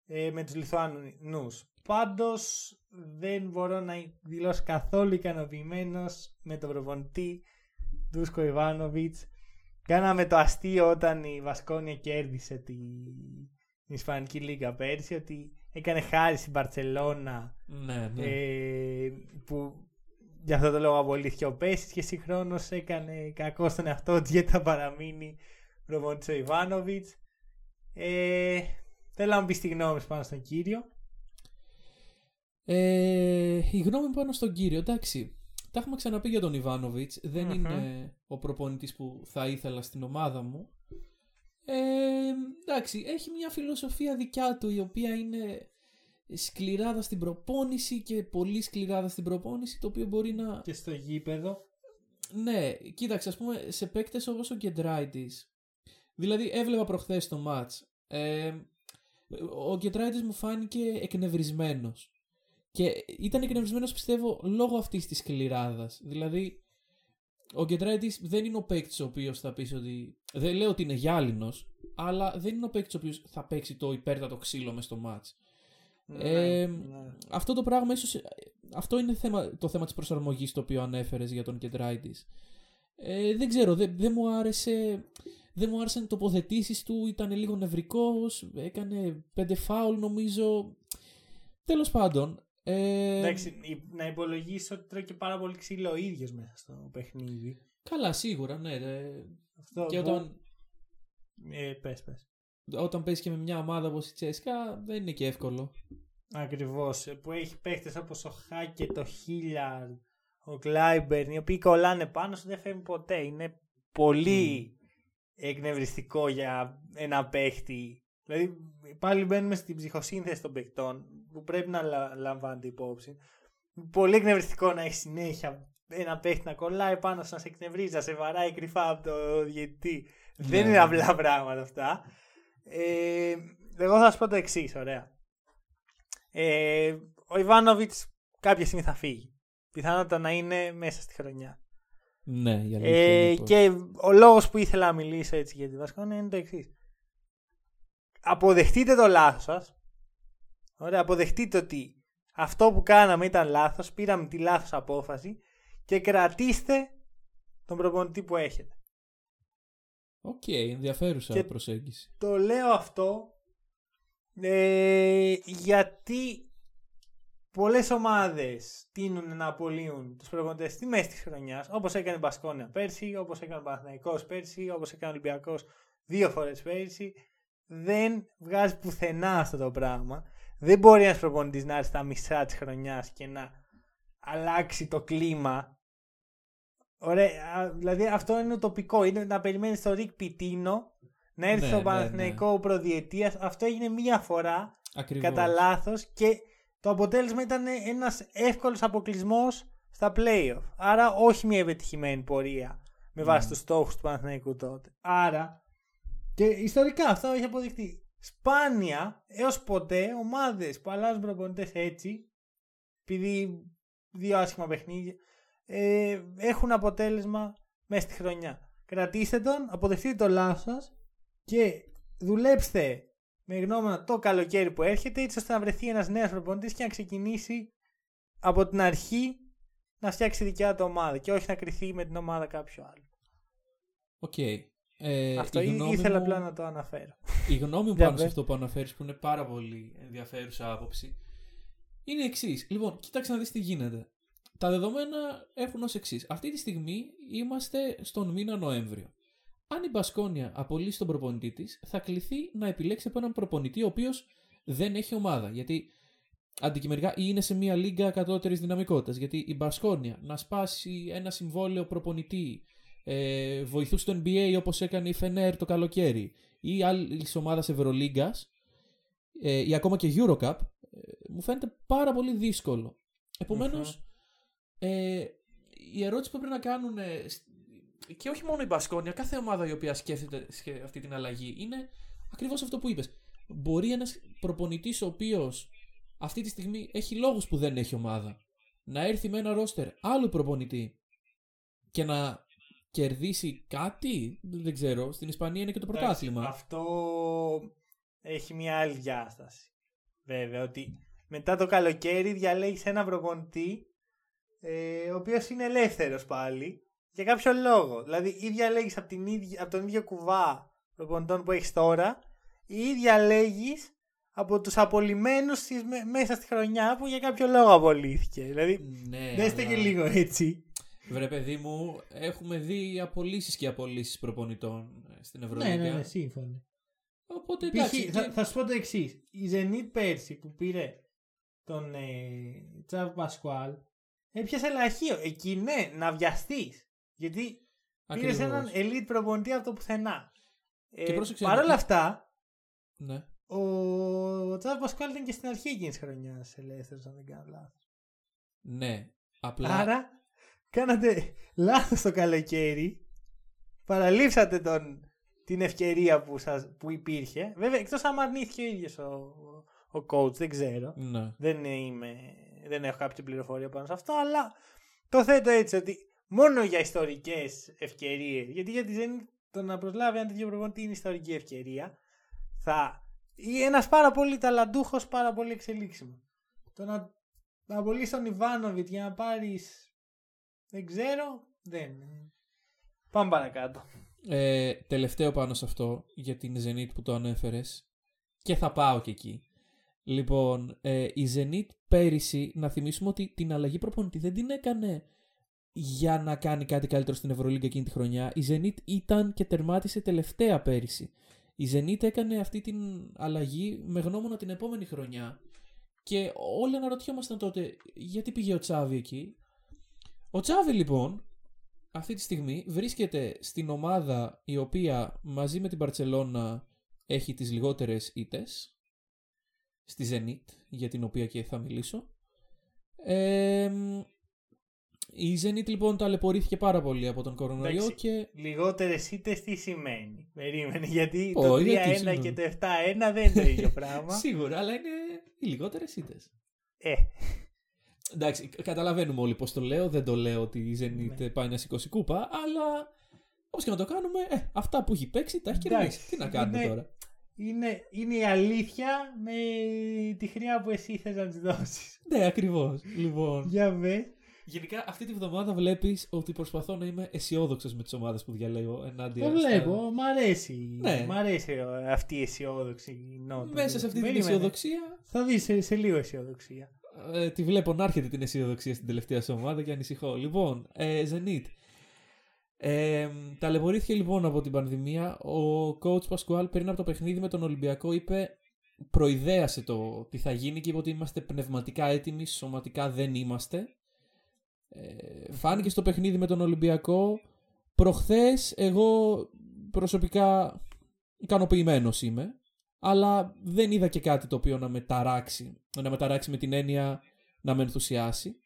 ε, με τους Λιθουανούς πάντως δεν μπορώ να δηλώσω καθόλου ικανοποιημένος με τον προπονητή Δούσκο Ιβάνοβιτς κάναμε το αστείο όταν η Βασκόνια κέρδισε την Ισπανική Λίγκα πέρσι ότι έκανε χάρη στην Μπαρτσελώνα Ναι, ναι. ε, που για αυτό το λόγο απολύθηκε ο Πέσης και συγχρόνως έκανε κακό στον εαυτό της γιατί θα παραμείνει προπονητής ο Ιβάνοβιτς. Ε, θέλω να μου πεις τη γνώμη σου πάνω στον κύριο. Ε, η γνώμη μου πάνω στον κύριο, εντάξει. Τα έχουμε ξαναπεί για τον Ιβάνοβιτς. Δεν Μμμ. είναι ο προπονητής που θα ήθελα στην ομάδα μου. Ε, εντάξει, έχει μια φιλοσοφία δικιά του η οποία είναι σκληράδα στην προπόνηση και πολύ σκληράδα στην προπόνηση το οποίο μπορεί να... Και στο γήπεδο. Ναι, κοίταξε ας πούμε σε παίκτες όπως ο Γκεντράιτης Δηλαδή έβλεπα προχθές το μάτς ε, Ο Γκεντράιτης μου φάνηκε εκνευρισμένος Και ήταν εκνευρισμένος πιστεύω λόγω αυτής της σκληράδας Δηλαδή ο Γκεντράιτης δεν είναι ο παίκτης ο οποίος θα πεις ότι Δεν λέω ότι είναι γυάλινος Αλλά δεν είναι ο παίκτης ο οποίος θα παίξει το υπέρτατο ξύλο μες στο μάτς Ε, ναι. Αυτό το πράγμα ίσως... Αυτό είναι θέμα, το θέμα της προσαρμογής το οποίο ανέφερες για τον Κεντράιτης. Ε, δεν ξέρω, δεν, δεν μου άρεσε... Δεν μου άρεσαν οι τοποθετήσεις του, ήταν λίγο νευρικός, έκανε πέντε φάουλ νομίζω. Τέλος πάντων. Ε... Εντάξει, να υπολογίσει ότι τρώει και πάρα πολύ ξύλο ο ίδιος μέσα στο παιχνίδι. Καλά, σίγουρα, ναι. Αυτό και όταν. Ε, πες, πες. Όταν παίζει και με μια ομάδα όπως η Τσέσκα, δεν είναι και εύκολο. Ακριβώς. Που έχει παίχτες όπως ο Χάκε, το Χίλιαρ, ο Κλάιμπερν, οι οποίοι κολλάνε πάνω σου δεν φεύγουν ποτέ. Είναι πολύ εκνευριστικό για ένα παίχτη. Δηλαδή πάλι μπαίνουμε στην ψυχοσύνθεση των παιχτών που πρέπει να λαμβάνεται υπόψη. Πολύ εκνευριστικό να έχει συνέχεια ένα παίχτη να κολλάει πάνω σου, να σε εκνευρίζει, να σε βαράει κρυφά από το διαιτητή. Δεν ναι, είναι ναι. απλά πράγματα αυτά. Ε, εγώ θα σου πω το εξής, ωραία. Ε, ο Ιβάνοβιτς κάποια στιγμή θα φύγει. Πιθανότατα να είναι μέσα στη χρονιά. Ναι, για ε, Και ο λόγος που ήθελα να μιλήσω έτσι για τη Βασκόνια είναι το εξής. Αποδεχτείτε το λάθος σας. Ωραία, αποδεχτείτε ότι αυτό που κάναμε ήταν λάθος, πήραμε τη λάθος απόφαση και κρατήστε τον προπονητή που έχετε. Οκ, okay, ενδιαφέρουσα και προσέγγιση. Το λέω αυτό ε, γιατί πολλές ομάδες τείνουν να απολύουν τους προπονητές στη μέση της χρονιάς όπως έκανε η Μπασκόνια πέρσι, όπως έκανε ο Παναθηναϊκός πέρσι, όπως έκανε ο Ολυμπιακός δύο φορές πέρσι δεν βγάζει πουθενά αυτό το πράγμα δεν μπορεί ένας προπονητής να έρθει στα μισά της χρονιάς και να αλλάξει το κλίμα Ωραία, δηλαδή αυτό είναι τοπικό. Είναι να περιμένεις τον Ρικ Πιτίνο να έρθει ναι, στο ναι, Παναθηναϊκό ναι. προδιετίας. Αυτό έγινε μία φορά Ακριβώς. κατά λάθος και το αποτέλεσμα ήταν ένας εύκολος αποκλεισμός στα playoff. Άρα όχι μια επιτυχημένη πορεία με βάση mm. τους στόχους του Παναθηναϊκού τότε. Άρα και ιστορικά αυτό έχει αποδειχτεί. Σπάνια έως ποτέ ομάδες που αλλάζουν προπονητές έτσι επειδή δύο άσχημα παιχνίδια ε, έχουν αποτέλεσμα μέσα στη χρονιά. Κρατήστε τον, αποδεχτείτε το λάθος σας και δουλέψτε με γνώμονα το καλοκαίρι που έρχεται έτσι ώστε να βρεθεί ένας νέος προπονητής και να ξεκινήσει από την αρχή να φτιάξει δικιά του ομάδα και όχι να κρυθεί με την ομάδα κάποιο άλλο. Οκ. Okay. Ε, αυτό ήθελα μου... απλά να το αναφέρω. Η γνώμη μου πάνω σε αυτό που αναφέρεις που είναι πάρα πολύ ενδιαφέρουσα άποψη είναι εξής. Λοιπόν, κοίταξε να δεις τι γίνεται. Τα δεδομένα έχουν ως εξής. Αυτή τη στιγμή είμαστε στον μήνα Νοέμβριο. Αν η Μπασκόνια απολύσει τον προπονητή της, θα κληθεί να επιλέξει από έναν προπονητή ο οποίος δεν έχει ομάδα. Γιατί αντικειμενικά ή είναι σε μια λίγα κατώτερης δυναμικότητας. Γιατί η Μπασκόνια να σπάσει ένα συμβόλαιο προπονητή, ε, βοηθού στο NBA όπως έκανε η Φενέρ το καλοκαίρι, ή άλλης ομάδας Ευρωλίγκας, ε, ή ακόμα και Eurocup, ε, μου φαίνεται πάρα πολύ δύσκολο. Ε, η ερώτηση που πρέπει να κάνουν και όχι μόνο η Μπασκόνια, κάθε ομάδα η οποία σκέφτεται αυτή την αλλαγή είναι ακριβώς αυτό που είπες. Μπορεί ένας προπονητής ο οποίος αυτή τη στιγμή έχει λόγους που δεν έχει ομάδα να έρθει με ένα ρόστερ άλλου προπονητή και να κερδίσει κάτι, δεν ξέρω. Στην Ισπανία είναι και το πρωτάθλημα. Αυτό έχει μια άλλη διάσταση. Βέβαια, ότι μετά το καλοκαίρι διαλέγεις ένα προπονητή ε, ο οποίος είναι ελεύθερος πάλι για κάποιο λόγο. Δηλαδή, ή διαλέγεις από, από τον ίδιο κουβά προπονητών που έχεις τώρα, ή διαλέγεις από τους απολυμμένου μέσα στη χρονιά που για κάποιο λόγο απολύθηκε. Δηλαδή, ναι, δέστε και λίγο έτσι. Βρε παιδί μου, έχουμε δει απολύσεις και απολύσεις προπονητών στην Ευρώπη. Ναι, ναι, ναι, σύμφωνα. Οπότε εντάξει. θα, θα σου πω το εξής. Η Zenit πέρσι που πήρε τον ε, Τσαβ Πασκουάλ έπιασε λαχείο. Εκεί ναι, να βιαστείς. Γιατί πήρες έναν elite προπονητή από το πουθενά. Ε, Παρ' όλα αυτά, ναι. ο Τσάβ Πασκουάλ ήταν και στην αρχή εκείνη της χρονιάς ελεύθερος, αν δεν κάνω λάθος. Ναι. Απλά... Άρα, κάνατε λάθος το καλοκαίρι. Παραλείψατε τον, την ευκαιρία που, σας, που υπήρχε. Βέβαια, εκτός αν αρνήθηκε ο ίδιος ο, ο coach, δεν ξέρω. Ναι. Δεν είμαι δεν έχω κάποια πληροφορία πάνω σε αυτό, αλλά το θέτω έτσι ότι μόνο για ιστορικές ευκαιρίες, γιατί για τη Zenit το να προσλάβει ένα τέτοιο προπονητή είναι ιστορική ευκαιρία, θα ένας πάρα πολύ ταλαντούχος, πάρα πολύ εξελίξιμος. Το να, να απολύσει τον Ιβάνοβιτ για να πάρεις δεν ξέρω, δεν. Πάμε παρακάτω. Ε, τελευταίο πάνω σε αυτό για την Zenit που το ανέφερες και θα πάω και εκεί. Λοιπόν, ε, η Zenit πέρυσι, να θυμίσουμε ότι την αλλαγή προπονητή δεν την έκανε για να κάνει κάτι καλύτερο στην Ευρωλίγκα εκείνη τη χρονιά. Η Zenit ήταν και τερμάτισε τελευταία πέρυσι. Η Zenit έκανε αυτή την αλλαγή με γνώμονα την επόμενη χρονιά. Και όλοι αναρωτιόμασταν τότε γιατί πήγε ο Τσάβη εκεί; Ο Τσάβη λοιπόν αυτή τη στιγμή βρίσκεται στην ομάδα η οποία μαζί με την Παρτσελώνα έχει τις λιγότερες ήτες στη Zenit για την οποία και θα μιλήσω. Ε, η Zenit λοιπόν ταλαιπωρήθηκε πάρα πολύ από τον κορονοϊό Εντάξει, και... Λιγότερες ήττες τι σημαίνει; Περίμενε, γιατί Ω, το 3-1 γιατί, και συγγνώμη. το 7-1 δεν είναι το ίδιο πράγμα. Σίγουρα, αλλά είναι οι λιγότερες ήτες. ε, Εντάξει, καταλαβαίνουμε όλοι πώς το λέω. Δεν το λέω ότι η Zenit Ναι. πάει να σηκώσει κούπα, αλλά όπως και να το κάνουμε, ε, αυτά που έχει παίξει τα έχει Εντάξει, κερδίσει. Τι να κάνουμε είναι- τώρα; είναι, είναι η αλήθεια με τη χρειά που εσύ θες να της δώσεις. Ναι, ακριβώς. Λοιπόν, Για βε. Γενικά αυτή τη βδομάδα βλέπεις ότι προσπαθώ να είμαι αισιόδοξος με τις ομάδες που διαλέγω ενάντια. Το στα- βλέπω, μ' αρέσει. Ναι. Μ' αρέσει ε, αυτή η αισιόδοξη νότα. Μέσα σε αυτή την Περίμενε. αισιοδοξία Θα δεις σε, σε λίγο αισιοδοξία. Ε, τη βλέπω να έρχεται την αισιοδοξία στην τελευταία σου ομάδα και ανησυχώ. Λοιπόν, ε, Zenit. Ε, ταλαιπωρήθηκε λοιπόν από την πανδημία. Ο coach Πασκουάλ πριν από το παιχνίδι με τον Ολυμπιακό είπε προειδέασε το τι θα γίνει και είπε ότι είμαστε πνευματικά έτοιμοι, σωματικά δεν είμαστε. Ε, φάνηκε στο παιχνίδι με τον Ολυμπιακό. Προχθές εγώ προσωπικά ικανοποιημένος είμαι. Αλλά δεν είδα και κάτι το οποίο να με ταράξει. Να με ταράξει με την έννοια να με ενθουσιάσει.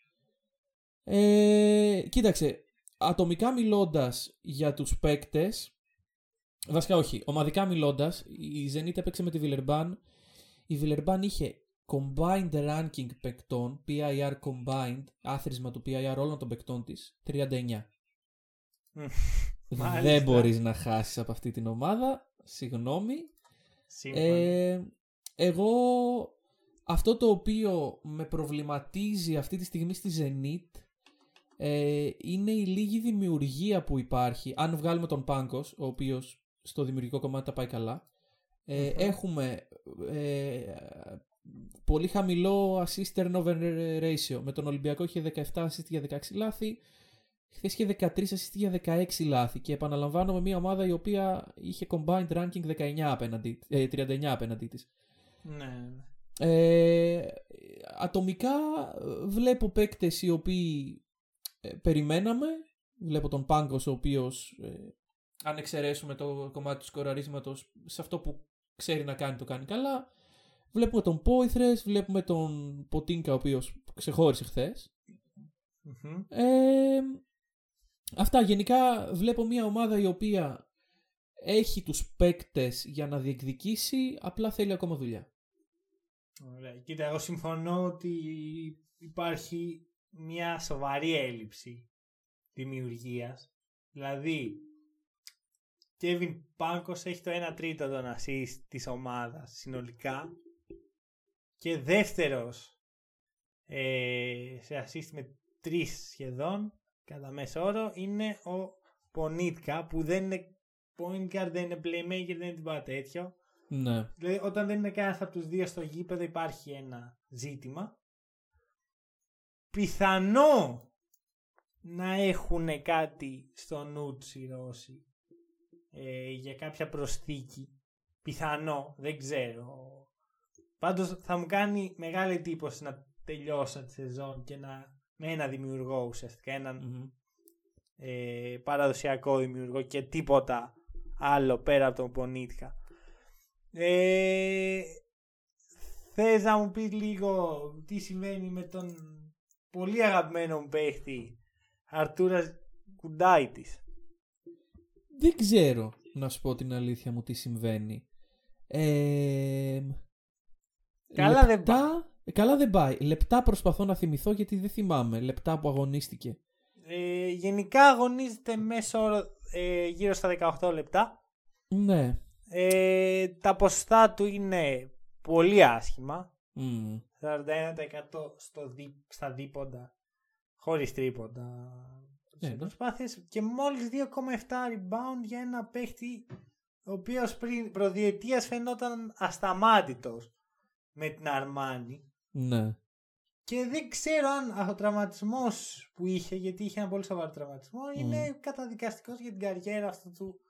Ε, κοίταξε, ατομικά μιλώντας για τους παίκτες, βασικά όχι, ομαδικά μιλώντας, η Zenit έπαιξε με τη Villeurbanne. Η Villeurbanne είχε combined ranking παικτών, PIR combined, άθροισμα του PIR όλων των παικτών της, 39. Μάλιστα. Δεν μπορείς να χάσεις από αυτή την ομάδα, συγγνώμη. Σύμφωνα. Ε, εγώ αυτό το οποίο με προβληματίζει αυτή τη στιγμή στη Zenit ε, είναι η λίγη δημιουργία που υπάρχει. Αν βγάλουμε τον Πάγκος, ο οποίος στο δημιουργικό κομμάτι τα πάει καλά, ε, Μμμ. έχουμε ε, πολύ χαμηλό assist turnover ratio. Με τον Ολυμπιακό είχε 17 assist για 16 λάθη. Χθες είχε 13 assist για 16 λάθη. Και επαναλαμβάνω με μια ομάδα η οποία είχε combined ranking 19 απέναντι, ε, 39 απέναντί της. ναι, ναι. Ε, ατομικά ε, βλέπω παίκτες οι οποίοι ε, περιμέναμε. Βλέπω τον Πάγκος ο οποίος ε, αν εξαιρέσουμε το κομμάτι του σκοραρίσματος σε αυτό που ξέρει να κάνει το κάνει καλά. Βλέπουμε τον Πόηθρες, βλέπουμε τον Ποτίνκα ο οποίος ξεχώρισε χθες. Μμμ. Ε, αυτά γενικά βλέπω μια ομάδα η οποία έχει τους παίκτες για να διεκδικήσει, απλά θέλει ακόμα δουλειά. Ωραία. Κοίτα, εγώ συμφωνώ ότι υπάρχει μια σοβαρή έλλειψη δημιουργίας. Δηλαδή, Kevin Πάγκος έχει το 1 τρίτο των assist της ομάδας συνολικά και δεύτερος ε, σε assist με τρεις σχεδόν κατά μέσο όρο είναι ο Πονίτκα που δεν είναι point guard, δεν είναι playmaker, δεν είναι τίποτα τέτοιο. Ναι. Δηλαδή, όταν δεν είναι κανένας από τους δύο στο γήπεδο υπάρχει ένα ζήτημα. Πιθανό να έχουν κάτι στο νου τους οι Ρώσοι ε, για κάποια προσθήκη. Πιθανό, δεν ξέρω. Πάντως θα μου κάνει μεγάλη εντύπωση να τελειώσω τη σεζόν και να με ένα δημιουργό ουσιαστικά, έναν Μμμ. ε, παραδοσιακό δημιουργό και τίποτα άλλο πέρα από τον Πονίτικα. Ε, θες να μου πεις λίγο τι συμβαίνει με τον πολύ αγαπημένο μου παίχτη Αρτούρας Κουντάιτης; Δεν ξέρω να σου πω την αλήθεια μου τι συμβαίνει. Ε, Καλά δεν λεπτά- ε, Καλά δεν πάει. Λεπτά προσπαθώ να θυμηθώ γιατί δεν θυμάμαι. Λεπτά που αγωνίστηκε. Ε, γενικά αγωνίζεται μέσω όρο, ε, γύρω στα 18 λεπτά. Ναι. Ε, τα ποσοστά του είναι πολύ άσχημα. Μμμ. 41% στο δι, στα δίποντα, χωρίς τρίποντα Ναι, σε ναι. προσπάθειες και μόλις 2,7 rebound για ένα παίχτη ο οποίος πριν προδιετίας φαινόταν ασταμάτητος με την Αρμάνη Ναι. και δεν ξέρω αν ο τραυματισμός που είχε, γιατί είχε ένα πολύ σοβαρό τραυματισμό, είναι καταδικαστικός για την καριέρα αυτού του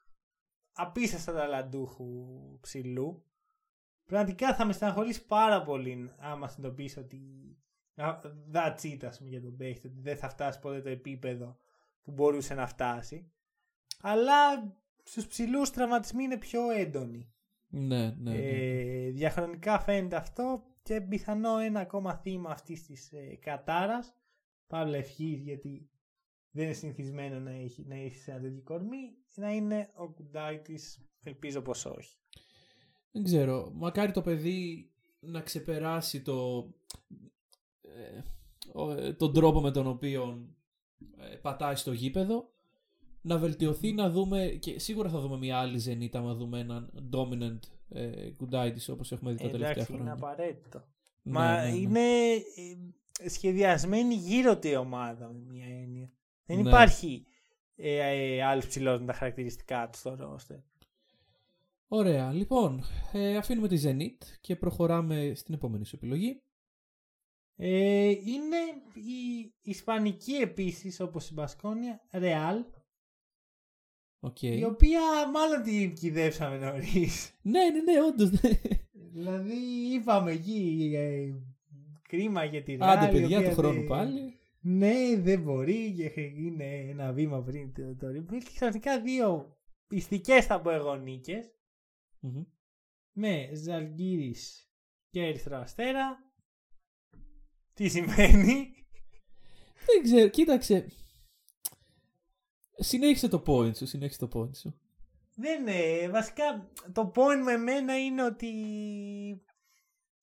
απίστευτα ταλαντούχου ψηλού. Πραγματικά θα με στεναχωρήσει πάρα πολύ άμα συνειδητοποιήσω ότι α, that's it, ας πούμε, για τον παίχτη, ότι δεν θα φτάσει ποτέ το επίπεδο που μπορούσε να φτάσει. Αλλά στους ψηλούς τραυματισμοί είναι πιο έντονοι. Ναι, ναι. ναι. Ε, διαχρονικά φαίνεται αυτό και πιθανό ένα ακόμα θύμα αυτής της ε, κατάρας. Παύλα ευχής γιατί δεν είναι συνηθισμένο να έχει, να έχει σε ένα τέτοιο κορμί. Να είναι ο Κουντάιτης, ελπίζω πως όχι. Δεν ξέρω. Μακάρι το παιδί να ξεπεράσει το, ε, ο- ε, τον τρόπο με τον οποίο ε, πατάει στο γήπεδο. Να βελτιωθεί, να δούμε και σίγουρα θα δούμε μια άλλη ζενίτα άμα δούμε έναν dominant ε, Γκουντάιτης όπως έχουμε δει τα τελευταία Εντάξει, είναι χρόνια. απαραίτητο. Ναι, Μα ναι, ναι. είναι ε, σχεδιασμένη γύρω του η ομάδα με μια έννοια. Δεν Ναι. υπάρχει ε, ε, άλλος ψηλός με τα χαρακτηριστικά του στο ρόστερ. Ωραία, λοιπόν, ε, αφήνουμε τη Zenit και προχωράμε στην επόμενη σου επιλογή. Ε, είναι η Ισπανική επίσης όπως η Βασκόνια, Real, Οκ. η οποία μάλλον την κηδεύσαμε νωρίς. Ναι, ναι, ναι, όντως. Ναι. δηλαδή είπαμε εκεί ε, κρίμα για τη Real. Άντε, η παιδιά, οποία του χρόνου δεν- πάλι. Ναι, δεν μπορεί και είναι ένα βήμα πριν το, το rebuild. Και ξαφνικά δύο πιστικές θα πω εγώ νίκες, Μμμ. με Ζαλγκύρης και Ερυθρό Αστέρα. Τι σημαίνει; Δεν ξέρω, κοίταξε. Συνέχισε το point σου, συνέχισε το point σου. Δεν είναι. Βασικά το point με μένα είναι ότι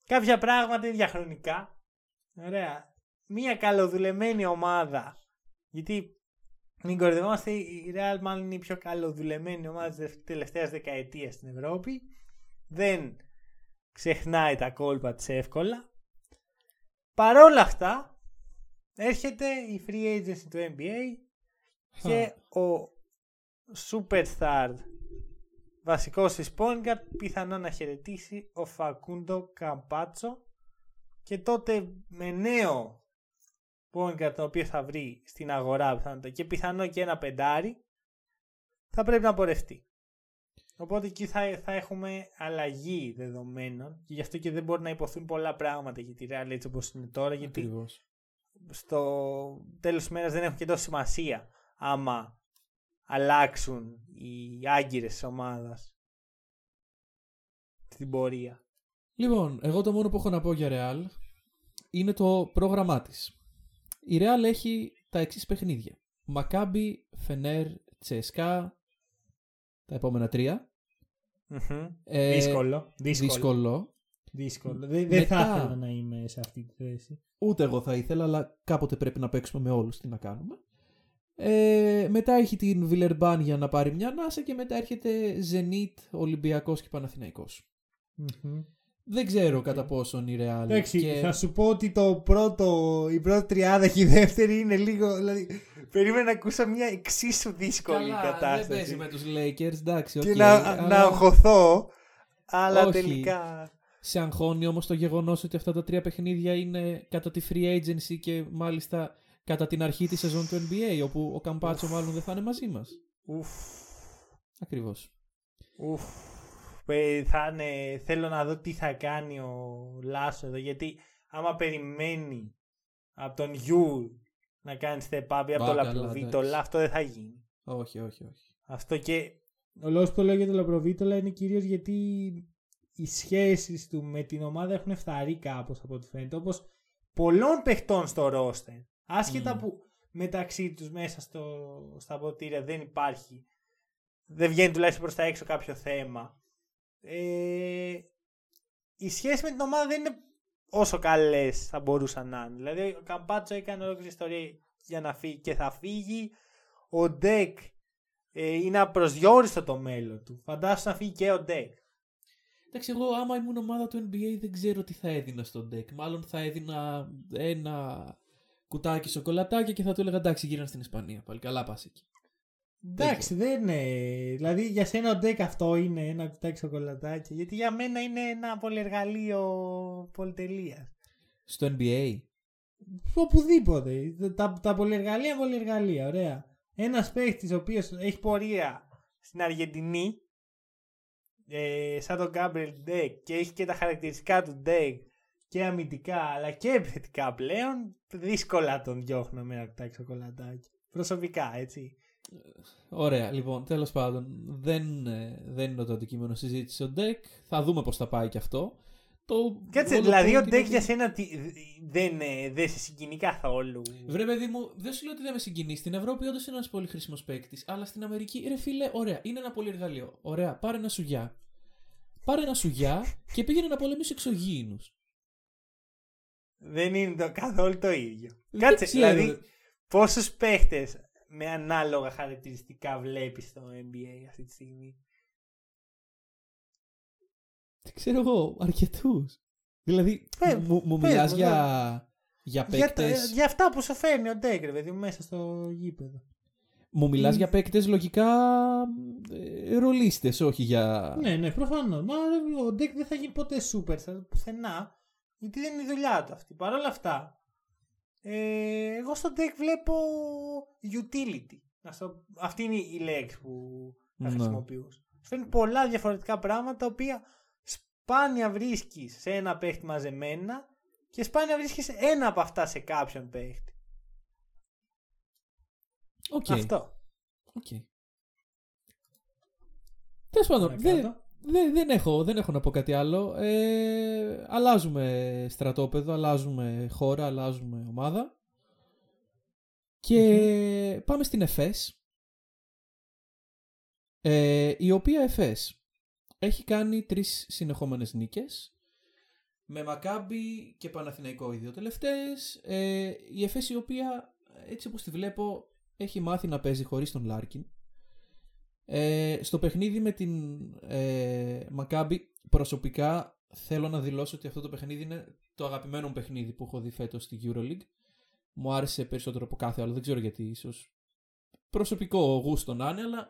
κάποια πράγματα είναι διαχρονικά. Ωραία. Μία καλοδουλεμένη ομάδα. Γιατί μην κορδευόμαστε, η Real μάλλον είναι η πιο καλοδουλεμένη ομάδα της τελευταίας δεκαετίας στην Ευρώπη. Δεν ξεχνάει τα κόλπα της εύκολα. Παρόλα αυτά, έρχεται η free agency του NBA και ο superstar βασικός της point guard πιθανό να χαιρετήσει ο Φακούντο Καμπάτσο και τότε με νέο point guard το οποίο θα βρει στην αγορά πιθανότατα και πιθανό και ένα πεντάρι θα πρέπει να πορευτεί. Οπότε εκεί θα, θα έχουμε αλλαγή δεδομένων και γι' αυτό και δεν μπορεί να υποθούν πολλά πράγματα για τη Real έτσι όπως είναι τώρα γιατί Ακριβώς. στο τέλος της μέρας δεν έχουν και τόσο σημασία άμα αλλάξουν οι άγκυρες της ομάδας στην πορεία. Λοιπόν, εγώ το μόνο που έχω να πω για Real είναι το πρόγραμμά της. Η Real έχει τα εξής παιχνίδια. Μακάμπι, Φενέρ, Τσεσκά, τα επόμενα τρία. Μμμ. Ε, δύσκολο. Δύσκολο. Δύσκολο. δύσκολο. Δεν, δεν θα Μετά- ήθελα να είμαι σε αυτή τη θέση. Ούτε εγώ θα ήθελα, αλλά κάποτε πρέπει να παίξουμε με όλους τι να κάνουμε; Ε, μετά έχει την Βιλερμπάν για να πάρει μια ανάσα και μετά έρχεται Zenit, Ολυμπιακός και Παναθηναϊκός. Μμμ. Δεν ξέρω κατά πόσον η Real. Εντάξει, και... θα σου πω ότι το πρώτο, η πρώτη τριάδα και η δεύτερη είναι λίγο. Δηλαδή, περίμενα να ακούσω μια εξίσου δύσκολη Καλά, κατάσταση. δεν παίζει με τους Lakers, εντάξει, και οκ, να, αλλά να αγχωθώ. Αλλά Όχι. τελικά. Σε αγχώνει όμως το γεγονός ότι αυτά τα τρία παιχνίδια είναι κατά τη free agency και μάλιστα κατά την αρχή της σεζόν του NBA, όπου ο Καμπάτσο μάλλον δεν θα είναι μαζί μας. Ουφ. Ακριβώς. Ουφ. Ε, Θα είναι, θέλω να δω τι θα κάνει ο Λάσο εδώ γιατί άμα περιμένει από τον Γιου να κάνει step up ή από Μπα, τον καλά, Λαπροβίτολα εντάξει. αυτό δεν θα γίνει. Όχι, όχι, όχι. Αυτό και ο λόγος που το λέω για τον Λαπροβίτολα είναι κυρίως γιατί οι σχέσεις του με την ομάδα έχουν φθαρεί κάπως από ό,τι φαίνεται όπως πολλών παιχτών στο ρόστερ άσχετα Μμμ. που μεταξύ τους μέσα στο, στα ποτήρια δεν υπάρχει δεν βγαίνει τουλάχιστον προς τα έξω κάποιο θέμα ε, οι σχέσεις με την ομάδα δεν είναι όσο καλές θα μπορούσαν να είναι δηλαδή ο Καμπάτσο έκανε ολόκληρη ιστορία για να φύγει και θα φύγει ο Ντεκ ε, είναι απροσδιόριστο το μέλλον του. Φαντάσου να φύγει και ο Ντεκ. Εντάξει, εγώ άμα ήμουν ομάδα του NBA δεν ξέρω τι θα έδινα στον deck. Μάλλον θα έδινα ένα κουτάκι σοκολατάκια και θα του έλεγα εντάξει γύρω στην Ισπανία. Πάλι καλά πας εκεί. Εντάξει, δεν είναι. Δηλαδή για σένα ο Ντεκ αυτό είναι ένα κουτάκι σοκολατάκια. Γιατί για μένα είναι ένα πολυεργαλείο πολυτελείας. Στο NBA. Οπουδήποτε. Τα, τα πολυεργαλεία, πολυεργαλεία. Ωραία. Ένας παίχτης ο οποίος έχει πορεία στην Αργεντινή, ε, σαν τον Gabriel Ντεκ και έχει και τα χαρακτηριστικά του Ντεκ και αμυντικά αλλά και επιθετικά πλέον, δύσκολα τον διώχνω με ένα κουτάκι σοκολατάκι. Προσωπικά, έτσι. Ωραία, λοιπόν, τέλος πάντων, δεν, ε, δεν είναι το αντικείμενο συζήτηση ο Deck. Θα δούμε πώς θα πάει και αυτό. Το Κάτσε, όλο δηλαδή point ο είναι Ντεκ ότι- για σένα τι- δεν, ε, δεν σε συγκινεί καθόλου. Βρε, παιδί μου, δεν σου λέω ότι δεν με συγκινεί. Στην Ευρώπη όντως είναι ένας πολύ χρήσιμος παίκτης. Αλλά στην Αμερική, ρε φίλε, ωραία, είναι ένα πολύ εργαλείο. Ωραία, πάρε ένα σουγιά. Πάρε ένα σουγιά και πήγαινε να πολεμήσει εξωγήινους. Δεν είναι το, καθόλου το ίδιο. Δεν Κάτσε, ξέρω, δηλαδή ρε. πόσους παίχτες με ανάλογα χαρακτηριστικά βλέπεις στο NBA αυτή τη στιγμή; Δεν ξέρω εγώ, αρκετούς. Δηλαδή, Πες, μου, μου πες μιλάς μου, για, Για, για τα- παίκτες. για αυτά που σου φέρνει ο Ντέκ, ρε παιδί μου, μέσα στο γήπεδο. Μου μιλάς Μ. για παίκτες λογικά ε, ρολίστες, όχι για. Ναι, ναι, προφανώς. Μα ρε, ο Ντέκ δεν θα γίνει ποτέ superstar πουθενά, γιατί δεν είναι η δουλειά του αυτή. Παρ' όλα αυτά, ε, εγώ στο Ντέκ βλέπω utility. Να στο- αυτή είναι η λέξη που θα Ναι. χρησιμοποιούσα. Σου φέρνει πολλά διαφορετικά πράγματα, τα οποία σπάνια βρίσκεις σε ένα παίχτη μαζεμένα και σπάνια βρίσκεις ένα από αυτά σε κάποιον παίχτη. Οκ. Αυτό. Οκ. Τέλος πάντων, Παρακάτω. δεν, δεν, δεν, έχω, δεν έχω να πω κάτι άλλο. Ε, αλλάζουμε στρατόπεδο, αλλάζουμε χώρα, αλλάζουμε ομάδα. Και πάμε στην Εφές. Ε, η οποία Εφές έχει κάνει τρεις συνεχόμενες νίκες. Με Μακάμπι και Παναθηναϊκό οι δύο τελευταίες. Ε, η Εφές η οποία έτσι όπως τη βλέπω έχει μάθει να παίζει χωρίς τον Λάρκιν. Ε, στο παιχνίδι με την ε, Μακάμπι προσωπικά θέλω να δηλώσω ότι αυτό το παιχνίδι είναι το αγαπημένο μου παιχνίδι που έχω δει φέτος στη EuroLeague. Μου άρεσε περισσότερο από κάθε άλλο, δεν ξέρω γιατί ίσως προσωπικό γούστο να είναι, αλλά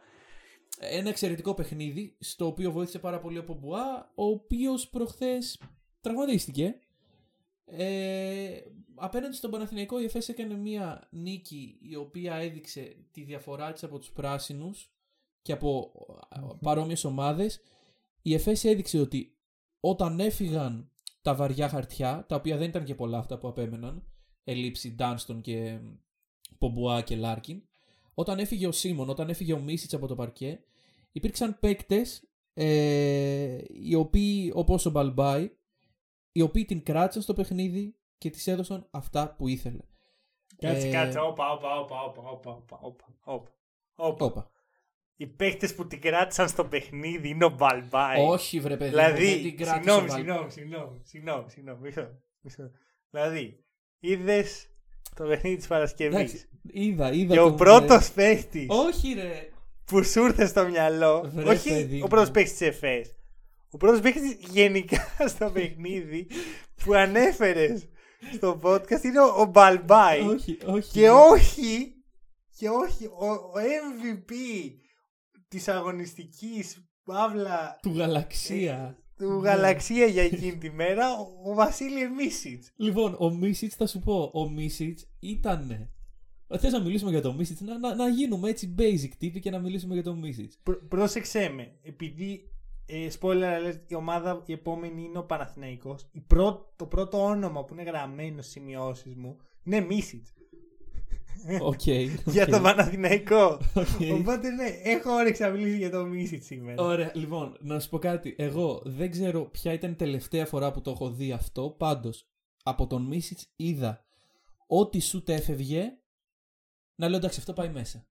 ένα εξαιρετικό παιχνίδι στο οποίο βοήθησε πάρα πολύ ο Πομπουά, ο οποίος προχθές τραυματίστηκε. Ε, απέναντι στον Παναθηναϊκό η ΕΦΕΣ έκανε μια νίκη η οποία έδειξε τη διαφορά της από τους πράσινους και από παρόμοιες ομάδες. Η ΕΦΕΣ έδειξε ότι όταν έφυγαν τα βαριά χαρτιά, τα οποία δεν ήταν και πολλά αυτά που απέμεναν, ελλείψει Ντάνστον και Μπομπουά και Λάρκιν, όταν έφυγε ο Σιμόν, όταν έφυγε ο Μίσιτς από το παρκέ, υπήρξαν παίκτες ε, οι οποίοι, όπως ο Μπαλμπάι, οι οποίοι την κράτησαν στο παιχνίδι και της έδωσαν αυτά που ήθελε. Κάτσε, Ε, κάτσε. Όπα, όπα, όπα, όπα, όπα, όπα, όπα, όπα. Όπα. Όπα. Οι παίχτε που την κράτησαν στο παιχνίδι είναι ο Μπαλμπάι. Όχι βρε παιδί μου, δεν Δηλαδή, την κράτησε συγγνώμη, ο Μπαλ- συγγνώμη, συγγνώμη, συγγνώμη, συγγνώμη, μισό, μισό. Δηλαδή, είδες το παιχνίδι της Παρασκευής. Εντάξει, είδα, είδα Και ο τον, πρώτος ε, παίχτη Όχι ρε. που σου ήρθε στο μυαλό, Βρε, όχι παιδί ο μου. πρώτος παίχτη της ΕΦΕΣ, ο πρώτος παίχτη γενικά στο παιχνίδι που ανέφερες στο podcast είναι ο, ο Μπαλμπάι. όχι, όχι. Και όχι, και όχι, ο, ο MVP της αγωνιστικής παύλα Του γαλαξία. του Ναι. Γαλαξία για εκείνη τη μέρα, ο, ο Βασίλη Μίσιτς. Λοιπόν, ο Μίσιτς θα σου πω, ο Μίσιτς ήταν. Θες να μιλήσουμε για το Μίσιτς, να, να, να γίνουμε έτσι basic τύποι και να μιλήσουμε για το Μίσιτς. Πρό- πρόσεξέ με, επειδή ε, spoiler alert, η ομάδα η επόμενη είναι ο Παναθηναϊκός. Η πρω- το πρώτο όνομα που είναι γραμμένο στις σημειώσεις μου είναι Μίτσιτς. Οκ. για οκ, το Παναθηναϊκό. οκ. Οπότε ναι, έχω όρεξη να μιλήσω για το Μίτσιτς σήμερα. Ωραία, λοιπόν, να σου πω κάτι. Εγώ δεν ξέρω ποια ήταν η τελευταία φορά που το έχω δει αυτό. Πάντως, από τον Μίτσιτς είδα ό,τι σου έφευγε να λέω εντάξει, αυτό πάει μέσα.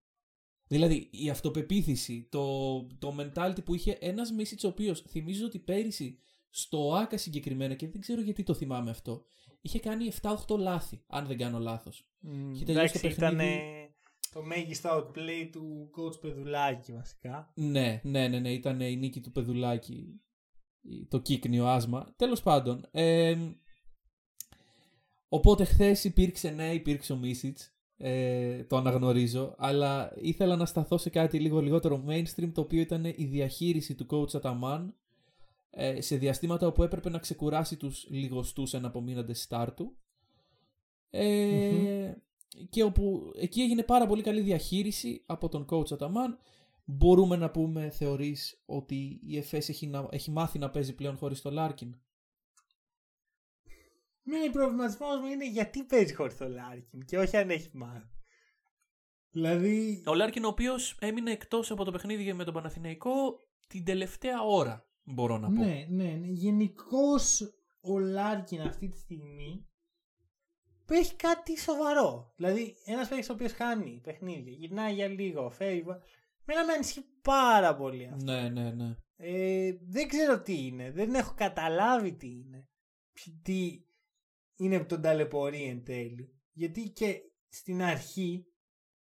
Δηλαδή, η αυτοπεποίθηση, το, το mentality που είχε ένας Μίσιτ, ο οποίος θυμίζω ότι πέρυσι στο ΆΚΑ συγκεκριμένα και δεν ξέρω γιατί το θυμάμαι αυτό, είχε κάνει 7-8 λάθη, αν δεν κάνω λάθος. Μμ, Είχε τελειώσει Εντάξει, το παιχνίδι. ήταν. το μέγιστο outplay του coach Πεδουλάκη βασικά. Ναι, ναι, ναι, ναι, ήταν η νίκη του Πεδουλάκη. Το κύκνιο άσμα. Τέλος πάντων. Ε, οπότε χθες υπήρξε, ναι, υπήρξε ο Μίσιτς. Ε, το αναγνωρίζω. Αλλά ήθελα να σταθώ σε κάτι λίγο λιγότερο mainstream, το οποίο ήταν η διαχείριση του coach Αταμάν ε, σε διαστήματα όπου έπρεπε να ξεκουράσει τους λιγοστούς εναπομείναντες στάρ του. Ε, και όπου εκεί έγινε πάρα πολύ καλή διαχείριση από τον coach Αταμάν. Μπορούμε να πούμε, θεωρείς, ότι η ΕΦΕΣ έχει, έχει μάθει να παίζει πλέον χωρίς το Λάρκιν; Ναι, προβληματισμός μου είναι γιατί παίζει χωρίς το Λάρκιν και όχι αν έχει μάθει. Δηλαδή... Ο Λάρκιν ο οποίος έμεινε εκτός από το παιχνίδι με τον Παναθηναϊκό την τελευταία ώρα, μπορώ να πω. Ναι, ναι, ναι. Γενικώς ο Λάρκιν αυτή τη στιγμή έχει κάτι σοβαρό. Δηλαδή, ένας παίκτης ο οποίος χάνει παιχνίδια, γυρνάει για λίγο, φεύγει. Μένα με ανησυχεί πάρα πολύ αυτό. Ναι, ναι, ναι. Ε, δεν ξέρω τι είναι. Δεν έχω καταλάβει τι είναι. Τι είναι που τον ταλαιπωρεί εν τέλει. Γιατί και στην αρχή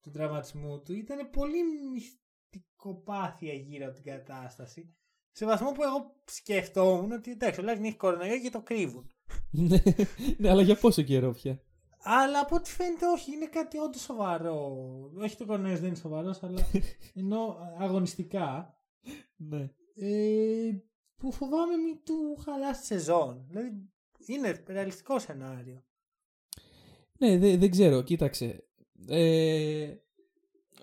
του τραυματισμού του ήταν πολύ μυστικοπάθεια γύρω από την κατάσταση. Σε βαθμό που εγώ σκεφτόμουν ότι εντάξει, ο Λάρκιν έχει κορονοϊό και το κρύβουν. ναι, ναι, αλλά για πόσο καιρό πια; Αλλά από ό,τι φαίνεται όχι, είναι κάτι όντως σοβαρό. Όχι το κορονοϊό δεν είναι σοβαρός, αλλά ενώ αγωνιστικά. Ναι. Ε, που φοβάμαι μην του χαλάσει τη σεζόν. Δηλαδή είναι ρεαλιστικό σενάριο. Ναι, δεν, δεν ξέρω, κοίταξε. Ε,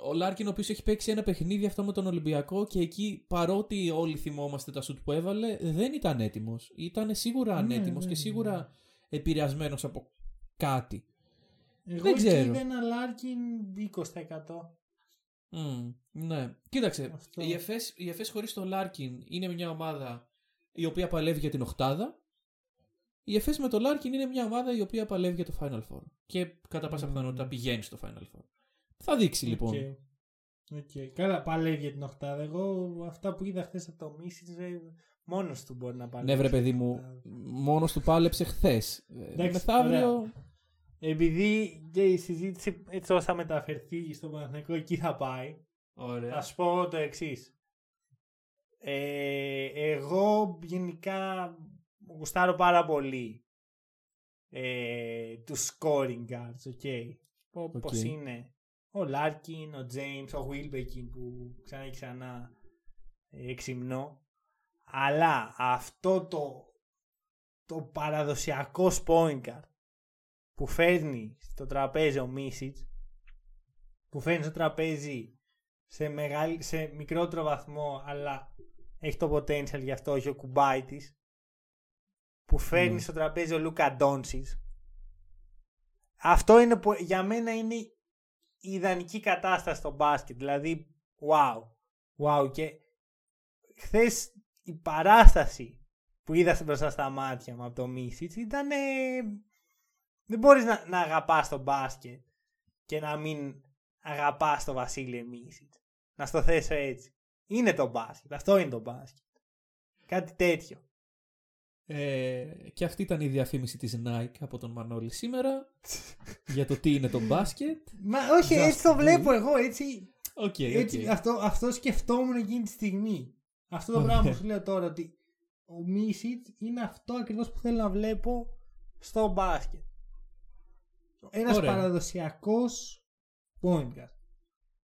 ο Λάρκιν ο οποίος έχει παίξει ένα παιχνίδι αυτό με τον Ολυμπιακό και εκεί παρότι όλοι θυμόμαστε τα σουτ που έβαλε δεν ήταν έτοιμος. Ήταν σίγουρα ναι, ανέτοιμος ναι, και σίγουρα ναι. επηρεασμένος από κάτι. Εγώ δεν ξέρω. είδα ένα Λάρκιν 20%. Mm, ναι. Κοίταξε, Αυτό. η ΕΦΕΣ, η ΕΦΕΣ χωρίς το Λάρκιν είναι μια ομάδα η οποία παλεύει για την οχτάδα. Η ΕΦΕΣ με το Λάρκιν είναι μια ομάδα η οποία παλεύει για το Final Four. Και κατά πάσα mm. πιθανότητα πηγαίνει στο Final Four. Θα δείξει λοιπόν. Okay. Okay. Καλά, παλεύει για την οχτάδα. Εγώ αυτά που είδα χθες από το Μίσιτ, μόνος του μπορεί να παλεύει. Ναι, βρε παιδί μου, μόνος του πάλεψε χθες. Μεθαύριο επειδή και η συζήτηση έτσι όσο θα μεταφερθεί στο Παναθηναϊκό εκεί θα πάει. Ωραία. Θα σου πω το εξής. Ε, εγώ γενικά γουστάρω πάρα πολύ ε, τους scoring guards, okay. Όπως είναι ο Λάρκιν, ο James, ο Wilbekin που ξανά και ξανά ε, εξυμνώ. Αλλά αυτό το, το παραδοσιακό point guard που φέρνει στο τραπέζι ο Μίσιτς που φέρνει στο τραπέζι σε, μεγάλη, σε μικρότερο βαθμό αλλά έχει το potential γι' αυτό όχι ο Κουμπάιτης που φέρνει mm. στο τραπέζι ο Λούκα Ντόνσις αυτό είναι που για μένα είναι η ιδανική κατάσταση στο μπάσκετ δηλαδή wow wow και χθες η παράσταση που είδα μπροστά στα μάτια μου από το Μίσιτς ήταν δεν μπορείς να, να αγαπάς τον μπάσκετ και να μην αγαπάς τον Βασίλη Μίσιτς. Να στο θέσω έτσι. Είναι το μπάσκετ. Αυτό είναι το μπάσκετ. Κάτι τέτοιο. Ε, και αυτή ήταν η διαφήμιση της Nike από τον Μανώλη σήμερα για το τι είναι το μπάσκετ. Μα όχι, έτσι το βλέπω εγώ, έτσι. Okay, έτσι αυτό, αυτό σκεφτόμουν εκείνη τη στιγμή. Αυτό το πράγμα που σου λέω τώρα, ότι ο Μίσιτς είναι αυτό ακριβώς που θέλω να βλέπω στο μπάσκετ. Ένας παραδοσιακός point guard.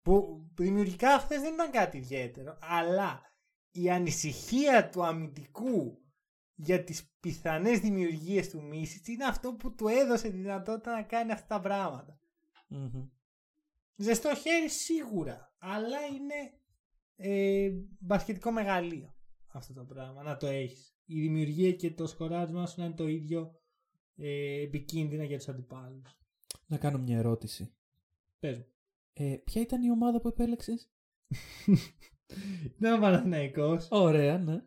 Που δημιουργικά χθες δεν ήταν κάτι ιδιαίτερο, αλλά η ανησυχία του αμυντικού για τις πιθανές δημιουργίες του Μίσιτς είναι αυτό που του έδωσε τη δυνατότητα να κάνει αυτά τα πραγματα Ζεστό χέρι σίγουρα, αλλά είναι ε, μπασκετικό μεγαλείο αυτό το πράγμα, να το έχεις. Η δημιουργία και το σκοράρισμα σου να είναι το ίδιο ε, επικίνδυνα για τους αντιπάλους να κάνω μια ερώτηση. Πες Ε, ποια ήταν η ομάδα που επέλεξες; ήταν ο Παναθηναϊκός. Ωραία, ναι.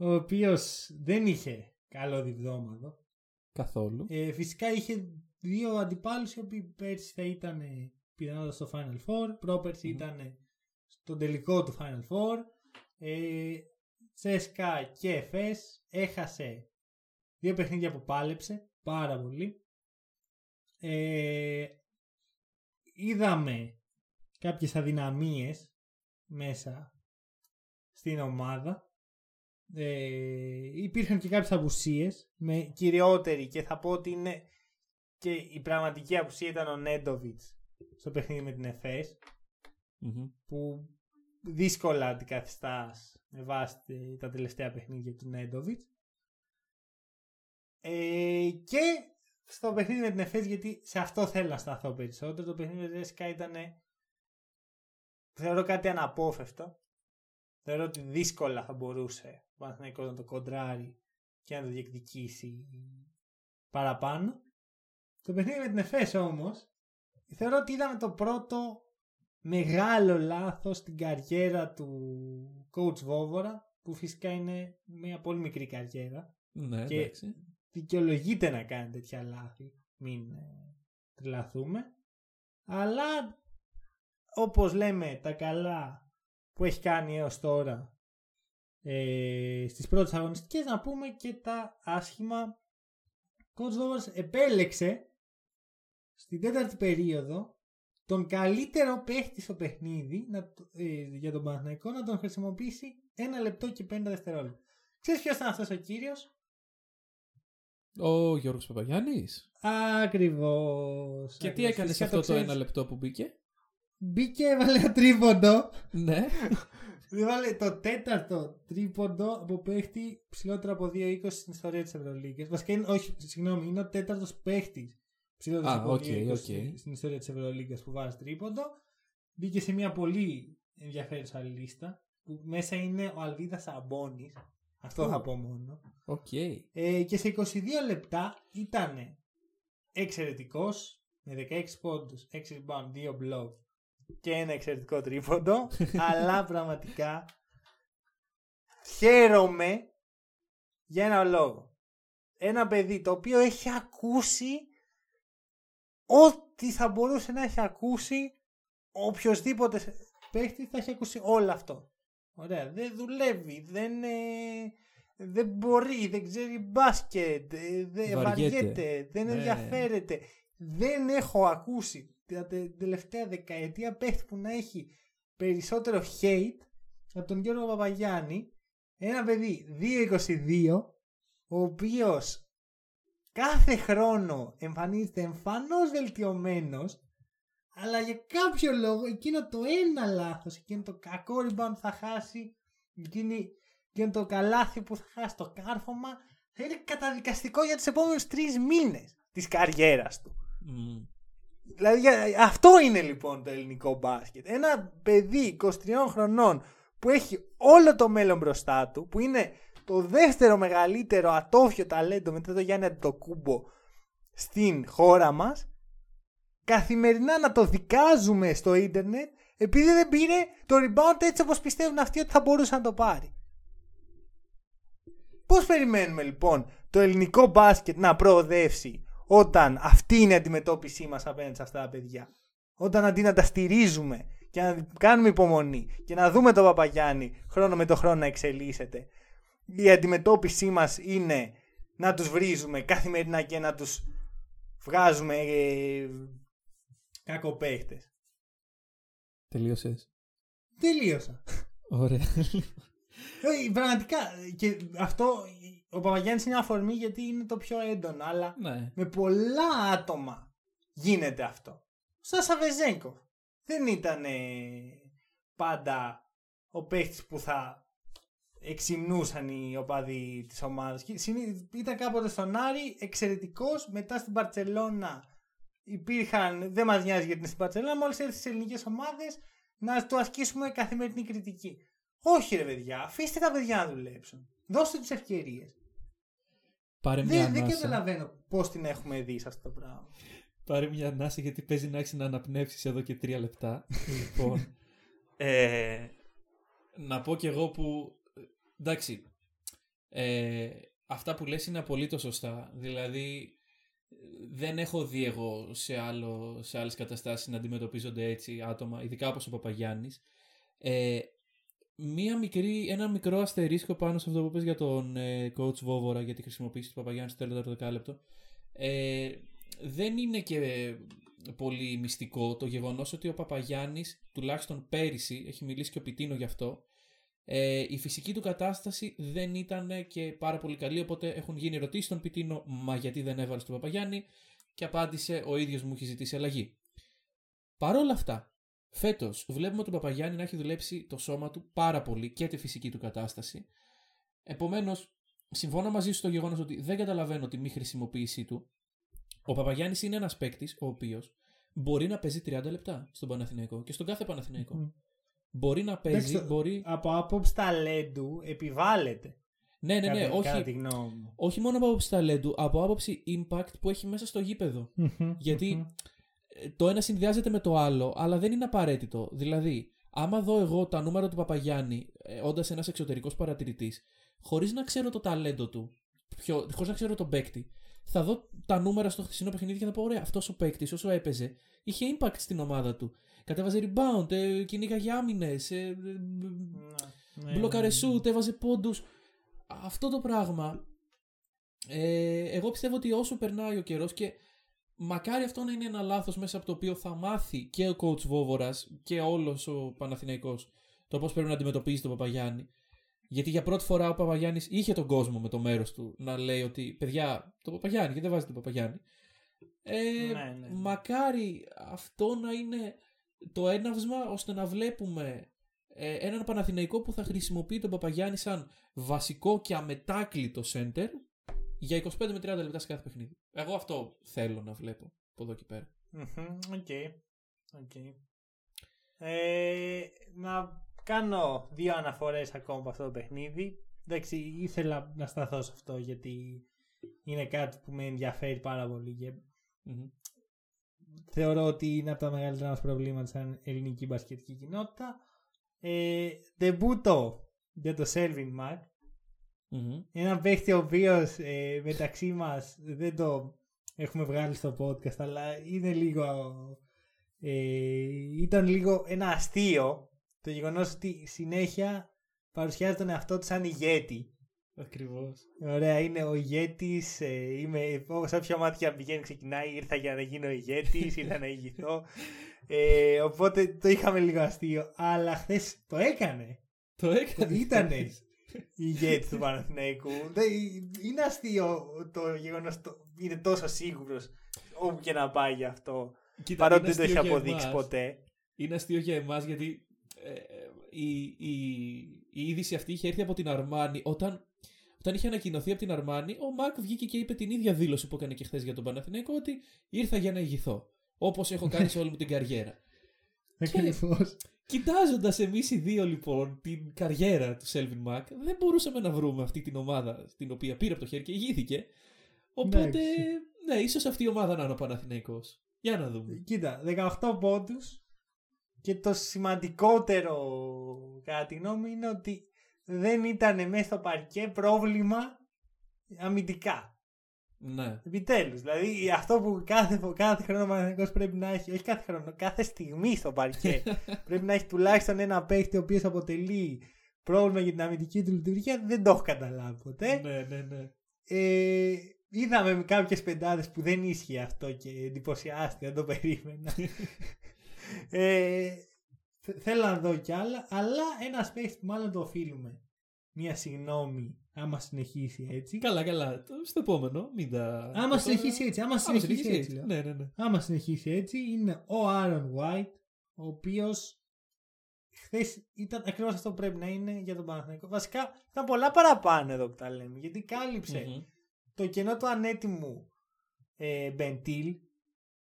Ο οποίος δεν είχε καλό διβδόματο. Καθόλου. Ε, φυσικά είχε δύο αντιπάλους οι οποίοι πέρσι θα ήταν πιθανότατα στο Final Four. Πρόπερσι mm. ήταν στον τελικό του Final Four. Ε, Τσέσκα και Εφές έχασε δύο παιχνίδια που πάλεψε πάρα πολύ. Ε, είδαμε κάποιες αδυναμίες μέσα στην ομάδα. Ε, υπήρχαν και κάποιες απουσίες με κυριότερη και θα πω ότι είναι και η πραγματική απουσία ήταν ο Νέντοβιτς στο παιχνίδι με την ΕΦΕΣ που δύσκολα αντικαθιστάς με βάση τα τελευταία παιχνίδια του Νέντοβιτς. Ε, και στο παιχνίδι με την ΕΦΕΣ γιατί σε αυτό θέλω να σταθώ περισσότερο το παιχνίδι με την ΕΣΚΑ ήταν θεωρώ κάτι αναπόφευκτο. Θεωρώ ότι δύσκολα θα μπορούσε ο Παναθηναϊκός να το κοντράρει και να το διεκδικήσει παραπάνω. Το παιχνίδι με την ΕΦΕΣ όμως θεωρώ ότι είδαμε το πρώτο μεγάλο λάθος στην καριέρα του coach Βόβορα που φυσικά είναι μια πολύ μικρή καριέρα. Ναι, και εντάξει. δικαιολογείται να κάνει τέτοια λάθη μην ε, τρελαθούμε. Αλλά όπως λέμε τα καλά που έχει κάνει έως τώρα ε, στις πρώτες αγωνιστικές να πούμε και τα άσχημα Coach Βόβορας επέλεξε στην τέταρτη περίοδο τον καλύτερο παίχτη στο παιχνίδι να, το- ε, για τον Παναθηναϊκό να τον χρησιμοποιήσει ένα λεπτό και 50 δευτερόλεπτα. Ξέρεις ποιος ήταν αυτός ο κύριος; Ο Γιώργος Παπαγιάννης. Ακριβώς. Και τι ακριβώς. έκανε σε Φυσικά αυτό το ξέρεις. ένα λεπτό που μπήκε; Μπήκε, έβαλε ένα τρίποντο. Ναι. Έβαλε το τέταρτο τρίποντο από παίχτη ψηλότερο από 2-20 στην ιστορία της Ευρωλίγκας. Βασικά είναι, όχι, συγγνώμη, είναι ο τέταρτος παίχτης ψηλότερος Α, από οκ, 2-20 οκ. στην ιστορία της Ευρωλίγκας που βάζει τρίποντο. Μπήκε σε μια πολύ ενδιαφέρουσα λίστα που μέσα είναι ο Άρβιντας Σαμπόνις. Αυτό θα πω μόνο. Οκ. Ε, και σε 22 λεπτά ήταν εξαιρετικός με 16 πόντους, 6 rebound, 2 block και ένα εξαιρετικό τρίποντο αλλά πραγματικά χαίρομαι για ένα λόγο. Ένα παιδί το οποίο έχει ακούσει ό,τι θα μπορούσε να έχει ακούσει οποιοδήποτε παίχτη θα έχει ακούσει όλο αυτό. Ωραία. Δεν δουλεύει, δεν, ε, δεν μπορεί, δεν ξέρει μπάσκετ, ε, δεν Βαριέται. βαριέται, δεν Ναι. ενδιαφέρεται. Δεν έχω ακούσει τα τε- τελευταία δεκαετία παίχτη που να έχει περισσότερο hate από τον Γιώργο Παπαγιάννη. Ένα παιδί 2-22, ο οποίος κάθε χρόνο εμφανίζεται εμφανώς βελτιωμένος αλλά για κάποιο λόγο εκείνο το ένα λάθος, εκείνο το κακό rebound που θα χάσει, εκείνη, εκείνο το καλάθι που θα χάσει το κάρφωμα, θα είναι καταδικαστικό για τους επόμενους τρεις μήνες της καριέρας του. Μμ. Δηλαδή για- αυτό είναι λοιπόν το ελληνικό μπάσκετ. Ένα παιδί 23 χρονών που έχει όλο το μέλλον μπροστά του, που είναι το δεύτερο μεγαλύτερο ατόφιο ταλέντο μετά το Γιάννη Αντιτοκούμπο στην χώρα μας, καθημερινά να το δικάζουμε στο ίντερνετ επειδή δεν πήρε το rebound έτσι όπως πιστεύουν αυτοί ότι θα μπορούσε να το πάρει. Πώς περιμένουμε λοιπόν το ελληνικό μπάσκετ να προοδεύσει όταν αυτή είναι η αντιμετώπιση μας απέναντι σε αυτά τα παιδιά. Όταν αντί να τα στηρίζουμε και να κάνουμε υπομονή και να δούμε τον Παπαγιάννη χρόνο με το χρόνο να εξελίσσεται, η αντιμετώπιση μας είναι να τους βρίζουμε καθημερινά και να τους βγάζουμε ε, κακοπαίχτες. Τελείωσες. Τελείωσα. Ωραία. Ε, Πραγματικά και αυτό ο Παπαγιάννης είναι αφορμή γιατί είναι το πιο έντονο αλλά ναι. με πολλά άτομα γίνεται αυτό. Σαν Σαβεζέγκοφ. Δεν ήταν πάντα ο παίχτης που θα εξυμνούσαν οι οπαδοί της ομάδας. Και συνή- Ήταν κάποτε στον Άρη εξαιρετικός, μετά στην Παρτσελώνα υπήρχαν, δεν μας νοιάζει γιατί είναι στην Παρτσελώνα, μόλις έρθει στις ελληνικές ομάδες να του ασκήσουμε καθημερινή κριτική. Όχι ρε παιδιά, αφήστε τα παιδιά να δουλέψουν. Δώστε τους ευκαιρίες. Πάρε μια Δεν, δεν ανάσα. καταλαβαίνω πώς την έχουμε δει σε αυτό το πράγμα. Πάρε μια ανάσα γιατί παίζει να έχεις να αναπνεύσεις εδώ και τρία λεπτά. λοιπόν, ε, να πω κι εγώ που, εντάξει, ε, αυτά που λες είναι απολύτως σωστά. Δηλαδή, δεν έχω δει εγώ σε, άλλο, σε άλλες καταστάσεις να αντιμετωπίζονται έτσι άτομα, ειδικά όπως ο Παπαγιάννης. Ε, μία μικρή, ένα μικρό αστερίσκο πάνω σε αυτό που πες για τον ε, coach Βόβορα για τη χρησιμοποίηση του Παπαγιάννη στο τέλος του δεκάλεπτο. Ε, δεν είναι και πολύ μυστικό το γεγονός ότι ο Παπαγιάννης, τουλάχιστον πέρυσι, έχει μιλήσει και ο Πιτίνο γι' αυτό, ε, η φυσική του κατάσταση δεν ήταν και πάρα πολύ καλή, οπότε έχουν γίνει ερωτήσεις στον Πιτίνο, μα γιατί δεν έβαλε τον Παπαγιάννη, και απάντησε ο ίδιος μου έχει ζητήσει αλλαγή. Παρ' όλα αυτά, φέτος βλέπουμε τον Παπαγιάννη να έχει δουλέψει το σώμα του πάρα πολύ και τη φυσική του κατάσταση. Επομένως, συμφωνώ μαζί σου στο γεγονός ότι δεν καταλαβαίνω τη μη χρησιμοποίησή του. Ο Παπαγιάννης είναι ένας παίκτης ο οποίος μπορεί να παίζει 30 λεπτά στον Παναθηναϊκό και στον κάθε Παναθηναϊκό. Μπορεί να παίζει, Εντάξει, μπορεί. Από άποψη ταλέντου επιβάλλεται. Ναι, ναι, ναι. κατά, όχι, κατά τη γνώμη μου. όχι μόνο από άποψη ταλέντου, από άποψη impact που έχει μέσα στο γήπεδο. Γιατί ε, το ένα συνδυάζεται με το άλλο, αλλά δεν είναι απαραίτητο. Δηλαδή, άμα δω εγώ τα νούμερα του Παπαγιάννη, ε, όντας ένας εξωτερικός παρατηρητής, χωρίς να ξέρω το ταλέντο του, χωρίς να ξέρω τον παίκτη, θα δω τα νούμερα στο χθεσινό παιχνίδι και θα πω: Ωραία, αυτός ο παίκτης, όσο έπαιζε, είχε impact στην ομάδα του. Κατέβαζε rebound, ε, κυνήγαγε άμυνες, ε, ε, Ναι, μπλοκάρε ναι, σουτ, έβαζε πόντους. Αυτό το πράγμα. Ε, εγώ πιστεύω ότι όσο περνάει ο καιρός και μακάρι αυτό να είναι ένα λάθος μέσα από το οποίο θα μάθει και ο coach Βόβορας και όλος ο Παναθηναϊκός το πώς πρέπει να αντιμετωπίζει τον Παπαγιάννη. Γιατί για πρώτη φορά ο Παπαγιάννης είχε τον κόσμο με το μέρος του να λέει ότι παιδιά, το Παπαγιάννη, γιατί δεν βάζει τον Παπαγιάννη. Ε, Ναι, ναι. Μακάρι αυτό να είναι το έναυσμα ώστε να βλέπουμε ε, έναν Παναθηναϊκό που θα χρησιμοποιεί τον Παπαγιάννη σαν βασικό και αμετάκλητο center για 25 με 30 λεπτά σε κάθε παιχνίδι. Εγώ αυτό θέλω να βλέπω από εδώ και πέρα. Μμμ, Οκ. Οκ. Ε, να κάνω δύο αναφορές ακόμα από αυτό το παιχνίδι. Εντάξει, ήθελα να σταθώ σε αυτό γιατί είναι κάτι που με ενδιαφέρει πάρα πολύ και Μμμ. θεωρώ ότι είναι από τα μεγαλύτερα μας προβλήματα σαν ελληνική μπασκετική κοινότητα. Ε, ντεμπούτο για το Selvin Mac. Μμμ. Ένα παίχτη ο οποίος μεταξύ μας δεν το έχουμε βγάλει στο podcast αλλά είναι λίγο ε, ήταν λίγο ένα αστείο το γεγονός ότι συνέχεια παρουσιάζει τον εαυτό του σαν ηγέτη. Ακριβώς. Ωραία, είναι ο ηγέτης. Ε, είμαι, όπως όποια μάτια πηγαίνει, ξεκινάει. Ήρθα για να γίνω ηγέτης, ήρθα να ηγηθώ. Ε, οπότε το είχαμε λίγο αστείο. Αλλά χθες το έκανε. Το έκανε. Ήτανε ηγέτη του Παναθηναϊκού. Δεν- Είναι αστείο το γεγονός είναι τόσο σίγουρος όπου και να πάει γι' αυτό. Κοίτα, Παρότι είναι δεν το έχει αστείο για αποδείξει εμάς. ποτέ. Είναι αστείο για εμάς γιατί ε, η, η, η είδηση αυτή είχε έρθει από την Αρμάνη όταν, όταν είχε ανακοινωθεί από την Αρμάνη. Ο Μακ βγήκε και είπε την ίδια δήλωση που έκανε και χθες για τον Παναθηναϊκό ότι ήρθα για να ηγηθώ. Όπως έχω κάνει σε όλη μου την καριέρα. Ακριβώς. Κοιτάζοντας εμείς οι δύο λοιπόν την καριέρα του Σέλβιν Μακ, δεν μπορούσαμε να βρούμε αυτή την ομάδα την οποία πήρε από το χέρι και ηγήθηκε. Οπότε, Εντάξει. ναι, ίσως αυτή η ομάδα να είναι ο Παναθηναϊκός. Για να δούμε. Κοίτα, 18 πόντους. Και το σημαντικότερο, κατά τη γνώμη μου, είναι ότι δεν ήταν μέσα στο παρκέ πρόβλημα αμυντικά. Ναι. Επιτέλους. Δηλαδή αυτό που κάθε, κάθε χρόνο ο Παναθηναϊκός πρέπει να έχει, όχι κάθε χρόνο, κάθε στιγμή στο παρκέ πρέπει να έχει τουλάχιστον ένα παίχτη ο οποίος αποτελεί πρόβλημα για την αμυντική του λειτουργία, δεν το έχω καταλάβει ποτέ. ναι, ναι, ναι. Ε, είδαμε κάποιες πεντάδες που δεν ίσχυε αυτό και εντυπωσιάστηκα, δεν το περίμενα. ε, θε- θέλω να δω κι άλλα, αλλά ένας παίχτης που μάλλον το οφείλουμε. Μία συγγνώμη, άμα συνεχίσει έτσι. Καλά, καλά. Το- Στο επόμενο, μην τα. Άμα συνεχίσει έτσι, άμα Άμα συνεχίσει έτσι. λέω. Ναι, ναι, ναι. Άμα συνεχίσει έτσι, είναι ο Άρον White, ο οποίος χθες ήταν ακριβώς αυτό που πρέπει να είναι για τον Παναθηναϊκό. Βασικά ήταν πολλά παραπάνω εδώ που τα λέμε, γιατί κάλυψε Μμμ. το κενό του ανέτοιμου ε, Μπεντίλ.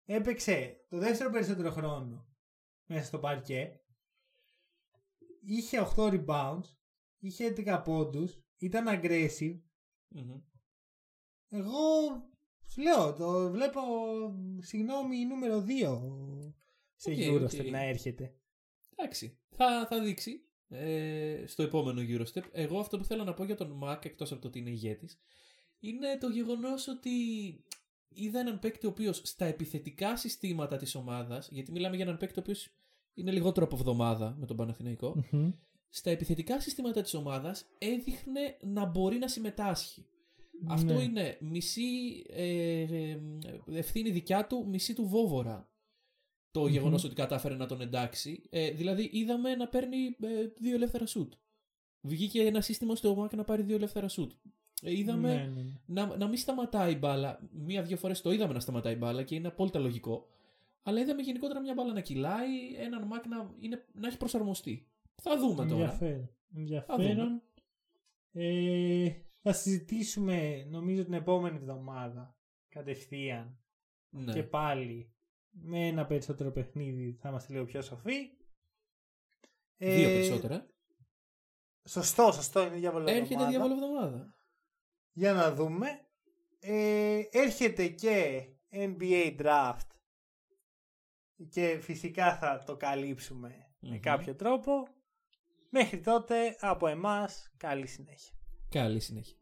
Έπαιξε το δεύτερο περισσότερο χρόνο μέσα στο παρκέ. Είχε 8 rebounds, είχε 11 πόντους, ήταν aggressive. Μμμ. Εγώ σου λέω, το βλέπω, συγγνώμη, νούμερο 2 σε OK, Eurostep OK. να έρχεται. Εντάξει. Θα, θα δείξει ε, στο επόμενο Eurostep. Εγώ αυτό που θέλω να πω για τον Mac, εκτός από το ότι είναι ηγέτης, είναι το γεγονός ότι είδα έναν παίκτη ο οποίος στα επιθετικά συστήματα της ομάδας, γιατί μιλάμε για έναν παίκτη ο οποίος είναι λιγότερο από εβδομάδα με τον Παναθηναϊκό, στα επιθετικά συστήματα της ομάδας έδειχνε να μπορεί να συμμετάσχει. Αυτό Ναι. είναι μισή ε, ε, ευθύνη δικιά του, μισή του Βόβορα. το γεγονός ότι κατάφερε να τον εντάξει. Ε, δηλαδή είδαμε να παίρνει ε, δύο ελεύθερα σουτ. Βγήκε ένα σύστημα στο Mac να πάρει δύο ελεύθερα σουτ. Ε, είδαμε Ναι, ναι, ναι. να, να μην σταματάει η μπάλα. Μία-δύο φορές το είδαμε να σταματάει η μπάλα και είναι απόλυτα λογικό. Αλλά είδαμε γενικότερα μια μπάλα να κυλάει, έναν Mac να, είναι, να έχει προσαρμοστεί. Θα δούμε τώρα. Ενδιαφέρον. Θα Ενδιαφέρον. Ε, θα συζητήσουμε νομίζω την επόμενη εβδομάδα κατευθείαν Ναι. και πάλι με ένα περισσότερο παιχνίδι θα είμαστε λίγο πιο σοφοί. Ε, Δύο περισσότερα. Σωστό, σωστό είναι διάβολο Έρχεται διάβολο εβδομάδα. Για να δούμε. Ε, έρχεται και NBA Draft και φυσικά θα το καλύψουμε με Μμμ. κάποιο τρόπο. Μέχρι τότε από εμάς καλή συνέχεια. Καλή συνέχεια.